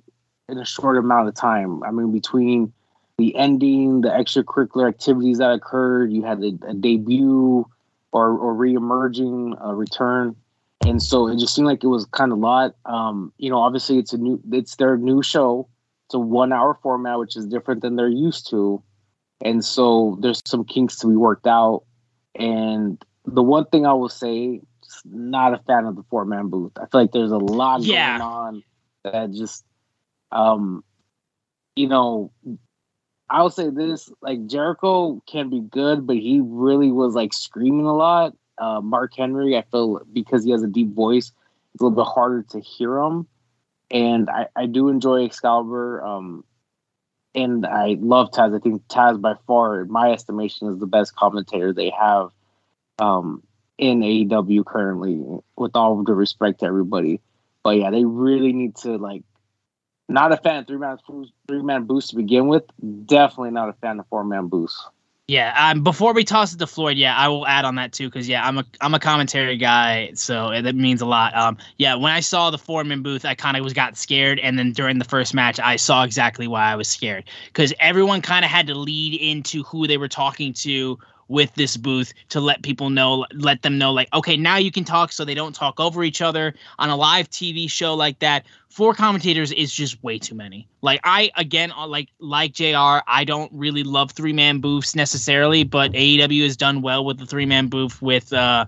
in a short amount of time. I mean, between the ending, the extracurricular activities that occurred, you had a, a debut or or reemerging a return, and so it just seemed like it was kind of a lot. Um, you know, obviously it's a new, it's their new show. It's a one hour format, which is different than they're used to. And so there's some kinks to be worked out. And the one thing I will say, not a fan of the four man booth. I feel like there's a lot yeah. going on that just, um, you know, I would say this like Jericho can be good, but he really was like screaming a lot. Uh, Mark Henry, I feel because he has a deep voice, it's a little bit harder to hear him. And I, I do enjoy Excalibur. Um, and I love Taz. I think Taz, by far, my estimation, is the best commentator they have um, in AEW currently. With all the respect to everybody, but yeah, they really need to like. Not a fan of three man three man boost to begin with. Definitely not a fan of four man boost. Yeah, um, before we toss it to Floyd, yeah, I will add on that too because yeah, I'm a I'm a commentary guy, so that means a lot. Um, yeah, when I saw the Foreman booth, I kind of was got scared, and then during the first match, I saw exactly why I was scared because everyone kind of had to lead into who they were talking to with this booth to let people know let them know like okay now you can talk so they don't talk over each other on a live tv show like that four commentators is just way too many like i again uh, like like jr i don't really love three man booths necessarily but aew has done well with the three man booth with uh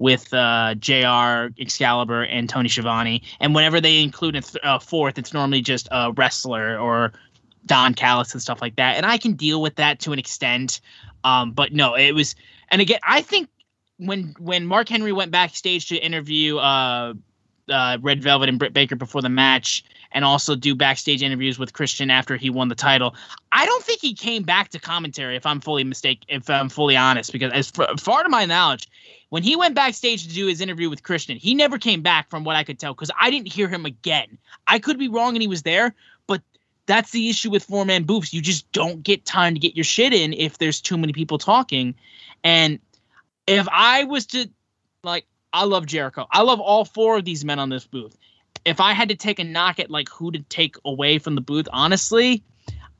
with uh, JR, Excalibur, and Tony Schiavone. And whenever they include a, th- a fourth, it's normally just a wrestler or Don Callis and stuff like that. And I can deal with that to an extent. Um, but no, it was, and again, I think when when Mark Henry went backstage to interview uh, uh, Red Velvet and Britt Baker before the match, and also do backstage interviews with Christian after he won the title. I don't think he came back to commentary. If I'm fully mistake, if I'm fully honest, because as far to my knowledge, when he went backstage to do his interview with Christian, he never came back from what I could tell because I didn't hear him again. I could be wrong and he was there, that's the issue with four man booths. You just don't get time to get your shit in if there's too many people talking. And if I was to like, I love Jericho. I love all four of these men on this booth. If I had to take a knock at like who to take away from the booth, honestly,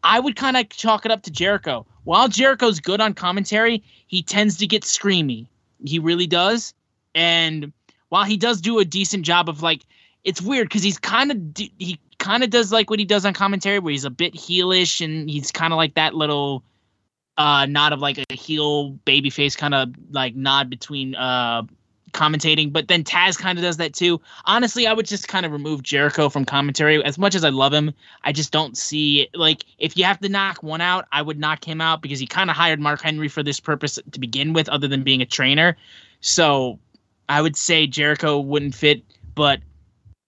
I would kind of chalk it up to Jericho. While Jericho's good on commentary, he tends to get screamy. He really does. And while he does do a decent job of like, it's weird because he's kind of he kind of does like what he does on commentary, where he's a bit heelish and he's kind of like that little uh nod of like a heel baby face kind of like nod between uh commentating, but then Taz kind of does that too. Honestly, I would just kind of remove Jericho from commentary. As much as I love him, I just don't see like if you have to knock one out, I would knock him out because he kind of hired Mark Henry for this purpose to begin with, other than being a trainer. So I would say Jericho wouldn't fit, but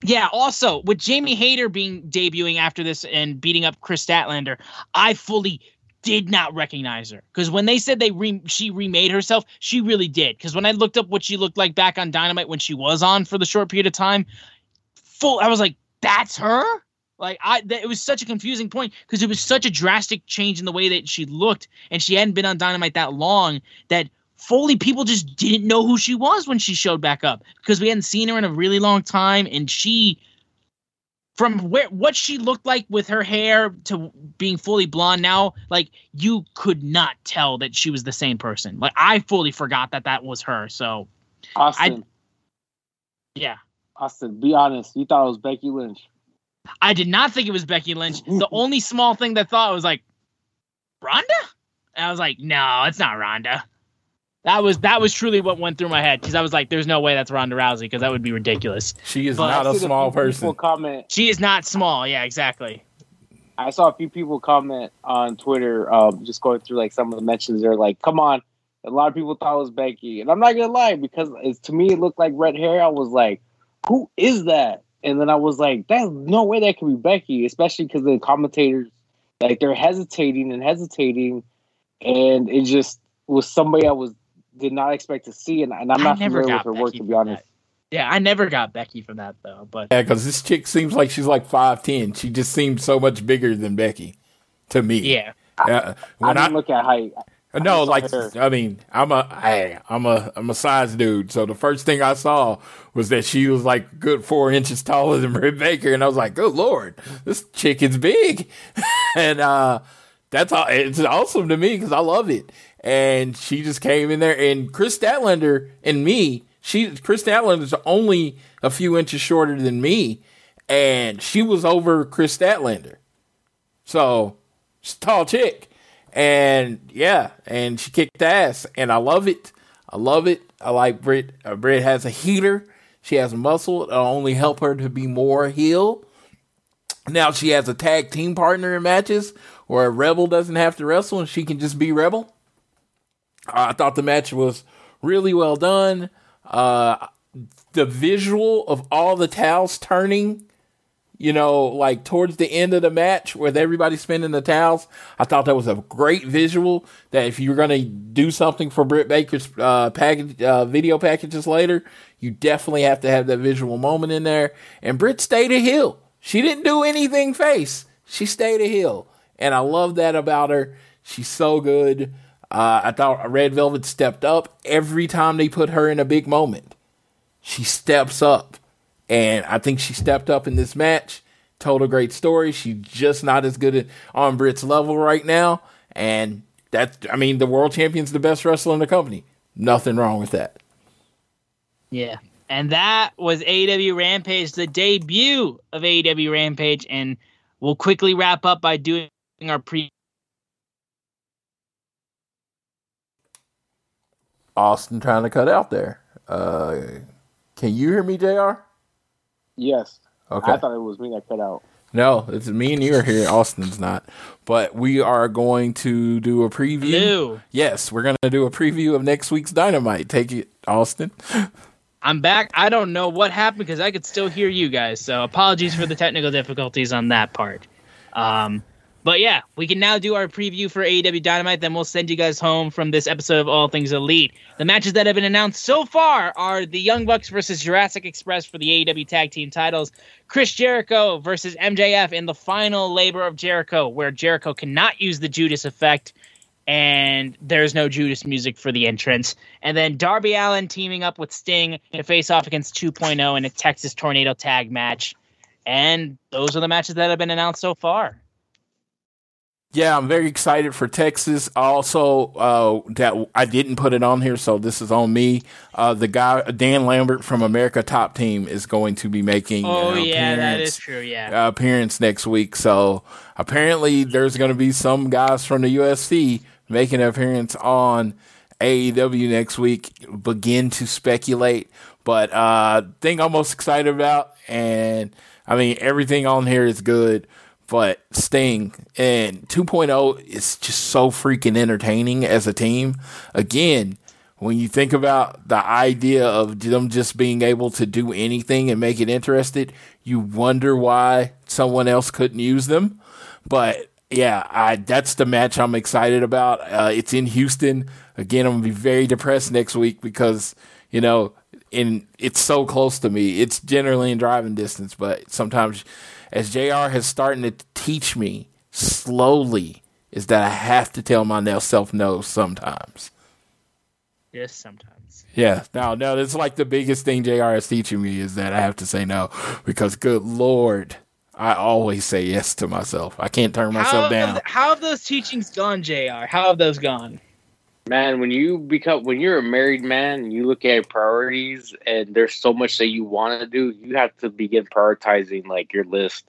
yeah, also with Jamie Hayter being debuting after this and beating up Kris Statlander, I fully did not recognize her because when they said they re- she remade herself, she really did. Because when I looked up what she looked like back on Dynamite when she was on for the short period of time, full I was like, that's her. Like I, th- it was such a confusing point because it was such a drastic change in the way that she looked, and she hadn't been on Dynamite that long that Foley people just didn't know who she was when she showed back up because we hadn't seen her in a really long time, and she from where what she looked like with her hair to being fully blonde now like you could not tell that she was the same person. Like i fully forgot that that was her. So Austin, yeah. Austin, be honest. You thought it was Becky Lynch. i did not think it was becky lynch. The only small thing that thought was like Ronda. and i was like no it's not ronda that was that was truly what went through my head because i was like there's no way that's ronda rousey because that would be ridiculous She is But- not a small few person. Comment. she is not small yeah exactly I saw a few people comment on Twitter, um, just going through like some of the mentions. They're like, "Come on." A lot of people thought it was Becky, and I'm not gonna lie because it's, to me it looked like red hair. I was like, "Who is that?" And then I was like, "There's no way that could be Becky," especially because the commentators like they're hesitating and hesitating, and it just was somebody I was did not expect to see, and, and I'm not familiar with her work to be from honest. yeah i never got becky from that though but Yeah, because this chick seems like she's like five ten. She just seems so much bigger than Becky to me. yeah Uh, I when I, didn't look at height. no, saw like her. I mean, I'm a I, I'm a I'm a size dude. So the first thing I saw was that she was like good four inches taller than Britt Baker, and I was like, good lord, this chick is big, and uh, that's all. It's awesome to me because I love it. And she just came in there, and Kris Statlander and me, she Kris Statlander is only a few inches shorter than me, and she was over Kris Statlander. So she's a tall chick. And yeah, and she kicked ass. And I love it. I love it. I like Britt. Uh, has a heater. She has muscle. It'll only help her to be more heel. Now she has a tag team partner in matches where a Rebel doesn't have to wrestle and she can just be Rebel. I thought the match was really well done. Uh, the visual of all the towels turning you know, like towards the end of the match with everybody spinning the towels. I thought that was a great visual. That if you're going to do something for Britt Baker's uh, package, uh, video packages later, you definitely have to have that visual moment in there. And Britt stayed a heel. She didn't do anything face. She stayed a heel, and I love that about her. She's so good. Uh, I thought Red Velvet stepped up every time they put her in a big moment. She steps up. And I think she stepped up in this match, told a great story. She's just not as good at, on Brit's level right now. And that's, I mean, the world champion's the best wrestler in the company. Nothing wrong with that. Yeah. And that was AEW Rampage, the debut of AEW Rampage. And we'll quickly wrap up by doing our pre. Austin trying to cut out there. Uh, can you hear me, JR? Yes, Okay. I thought it was me that cut out. No, it's me and you are here. Austin's not. But we are going to do a preview. Hello. Yes, we're going to do a preview of next week's Dynamite. Take it, Austin. I'm back. I don't know what happened because I could still hear you guys. So apologies for the technical difficulties on that part. Um, but yeah, we can now do our preview for AEW Dynamite. Then we'll send you guys home from this episode of All Things Elite. The matches that have been announced so far are the Young Bucks versus Jurassic Express for the AEW Tag Team titles, Chris Jericho versus MJF in the final labor of Jericho, where Jericho cannot use the Judas effect and there's no Judas music for the entrance. And then Darby Allin teaming up with Sting to face off against 2.0 in a Texas Tornado tag match. And those are the matches that have been announced so far. Yeah, I'm very excited for Texas. Also, uh, that I didn't put it on here, so this is on me. Uh, the guy Dan Lambert from America Top Team is going to be making. Oh, an yeah, that appearance- is true. Yeah. uh, appearance next week. So apparently, there's going to be some guys from the UFC making an appearance on AEW next week, begin to speculate. But uh thing I'm most excited about, and I mean everything on here is good, but Sting and 2.0 is just so freaking entertaining as a team. Again, when you think about the idea of them just being able to do anything and make it interested, you wonder why someone else couldn't use them. But yeah, I, that's the match I'm excited about. Uh, it's in Houston. Again, I'm gonna be very depressed next week because you know, in it's so close to me. It's generally in driving distance, but sometimes, as Jr. has starting to teach me slowly, is that I have to tell myself no sometimes. Yes, sometimes. Yeah, no, no, that's like the biggest thing JR is teaching me is that I have to say no because, good lord, I always say yes to myself. I can't turn myself how down. How have those teachings gone, Jr? How have those gone? Man, when you become when you're a married man, you look at priorities, and there's so much that you want to do. You have to begin prioritizing like your list.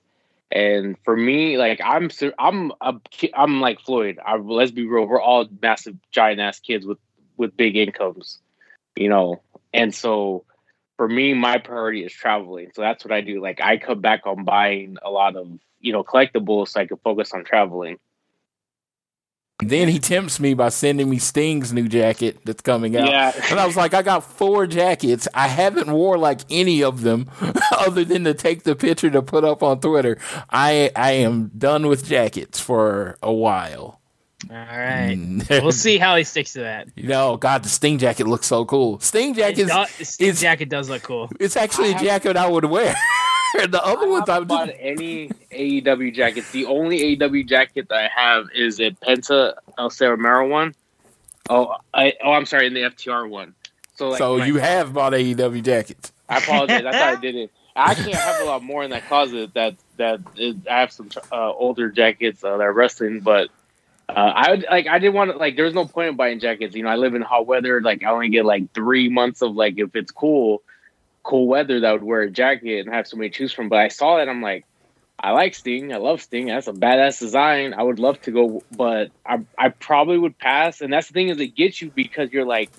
And for me, like I'm, I'm, a, I'm like Floyd. I, let's be real. We're all massive, giant ass kids with with big incomes, you know. And so for me, my priority is traveling. So that's what I do. Like I come back on buying a lot of, you know, collectibles so I can focus on traveling. Then he tempts me by sending me Sting's new jacket that's coming out. Yeah. And I was like, I got four jackets. I haven't wore like any of them other than to take the picture to put up on Twitter. I I am done with jackets for a while. All right. Mm. we'll see how he sticks to that. You know, God, the Sting jacket looks so cool. Sting jacket the Sting jacket does look cool. It's actually a jacket I would wear. the other I ones I've bought any AEW jackets. The only AEW jacket that I have is a Penta El Zero one. Oh, I, oh, I'm sorry, in the FTR one. So, like, so you have bought AEW jackets. I apologize. I thought I didn't. Actually, I actually have a lot more in that closet. That that is, I have some uh, older jackets uh, that are wrestling, but uh, I would like I didn't want to like. There's no point in buying jackets. You know, I live in hot weather. Like I only get like three months of like if it's cool, cool weather that would wear a jacket and have somebody to choose from. But I saw it. I'm like, I like Sting. I love Sting. That's a badass design. I would love to go, but I I probably would pass. And that's the thing is it gets you because you're like,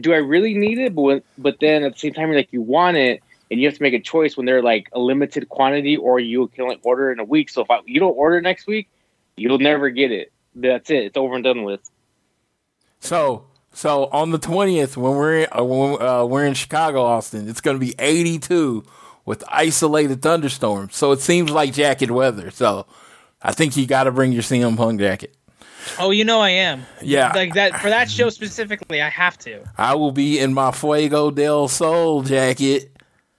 do I really need it? But but then at the same time you're like you want it. And you have to make a choice when they're like a limited quantity, or you can only order in a week. So if I, you don't order next week, you'll never get it that's it. It's over and done with. So, so on the twentieth, when we're uh, when uh, we're in Chicago, Austin, it's going to be eighty-two with isolated thunderstorms. So it seems like jacket weather. So I think you got to bring your CM Punk jacket. Oh, you know I am. Yeah, like that for that show specifically. I have to. I will be in my Fuego del Sol jacket.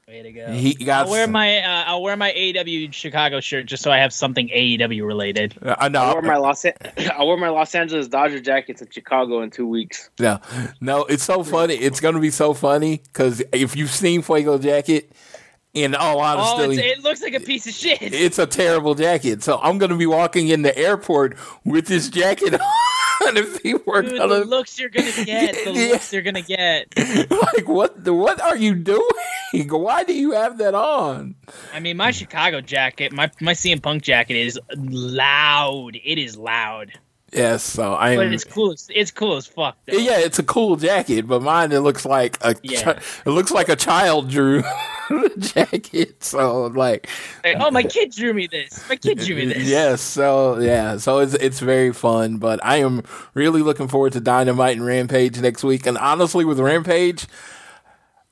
Way to go! He got. I'll wear my uh, I'll wear my AEW Chicago shirt just so I have something AEW related. Uh, I know. I'll wear my Los I'll wear my Los Angeles Dodger jackets in Chicago in two weeks. No, no, it's so funny. It's gonna be so funny because if you've seen Fuego jacket, in all honesty, oh, it looks like a piece of shit. It's a terrible jacket. So I'm gonna be walking in the airport with this jacket on. if people are Dude, the looks you're gonna get, the yeah. looks you're gonna get. like what? The, what are you doing? Why do you have that on? I mean, my Chicago jacket, my my CM Punk jacket is loud. It is loud. Yes, so I. But it's cool. It's cool as fuck. Though. Yeah, it's a cool jacket, but mine it looks like a. Yeah. Chi- it looks like a child drew the jacket. So like, oh, my kid drew me this. My kid drew me this. Yes, so yeah, so it's it's very fun. But I am really looking forward to Dynamite and Rampage next week. And honestly, with Rampage,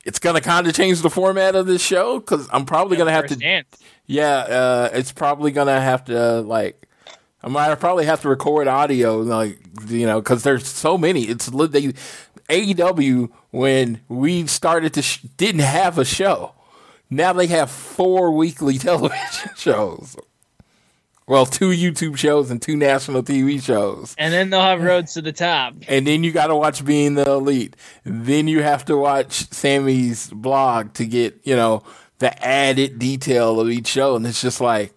it's gonna kind of change the format of this show because I'm probably gonna have to. Dance. Yeah, uh, it's probably gonna have to like I might probably have to record audio, like you know, because there's so many. It's they AEW when we started to sh- didn't have a show. Now they have four weekly television shows. Well, two YouTube shows and two national TV shows. And then they'll have Roads to the Top. And then you got to watch Being the Elite. Then you have to watch Sammy's vlog to get, you know, the added detail of each show. And it's just like,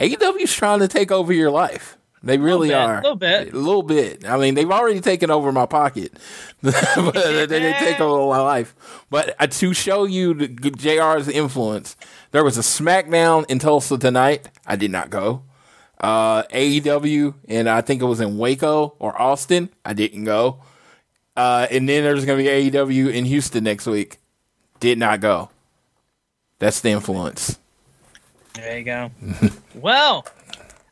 AEW's trying to take over your life. They really a are. A little bit. A little bit. I mean, they've already taken over my pocket. but they, take over my life. But uh, to show you the, JR's influence, there was a SmackDown in Tulsa tonight. I did not go. Uh, AEW, and I think it was in Waco or Austin. I didn't go. Uh, and then there's going to be AEW in Houston next week. Did not go. That's the influence. There you go. well,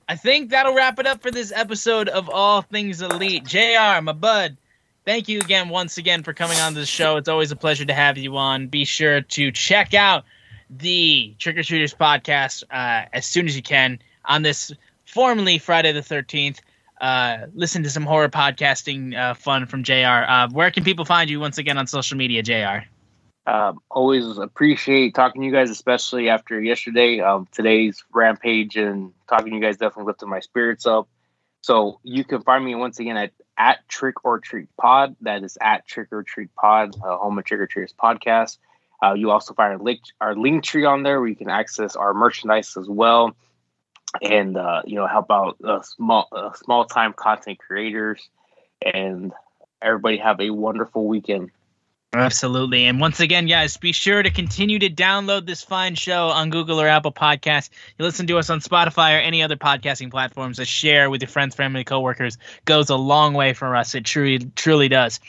I think that'll wrap it up for this episode of All Things Elite. JR, my bud, thank you again once again for coming on the show. It's always a pleasure to have you on. Be sure to check out the Trick or Treaters podcast uh, as soon as you can on this formerly Friday the 13th. Uh, listen to some horror podcasting uh, fun from JR. Uh, where can people find you once again on social media, JR? Um, always appreciate talking to you guys, especially after yesterday. Um, today's rampage and talking to you guys definitely lifted my spirits up. So you can find me once again at at Trick or Treat Pod. That is at Trick or Treat Pod, uh, home of Trick or Treaters podcast. Uh, you also find our link our link tree on there where you can access our merchandise as well, and uh, you know help out uh, small uh, small time content creators. And everybody have a wonderful weekend. Absolutely. And once again, guys, be sure to continue to download this fine show on Google or Apple Podcasts. You listen to us on Spotify or any other podcasting platforms. A share with your friends, family, coworkers goes a long way for us. It truly, truly does.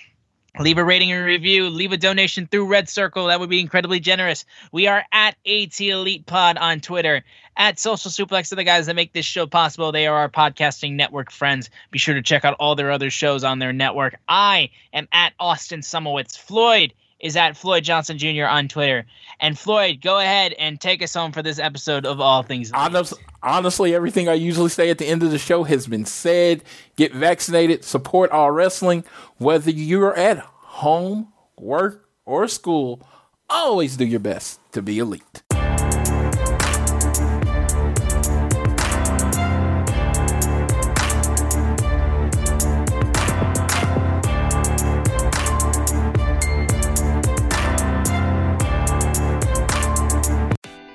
Leave a rating and review. Leave a donation through Red Circle. That would be incredibly generous. We are at AT Elite Pod on Twitter, at Social Suplex are the guys that make this show possible. They are our podcasting network friends. Be sure to check out all their other shows on their network. I am at Austin Szumowicz. Floyd is at Floyd Johnson Jr. on Twitter. And Floyd, go ahead and take us home for this episode of All Things. Honest, honestly, everything I usually say at the end of the show has been said. Get vaccinated, support our wrestling, whether you're at home, work, or school. Always do your best to be elite.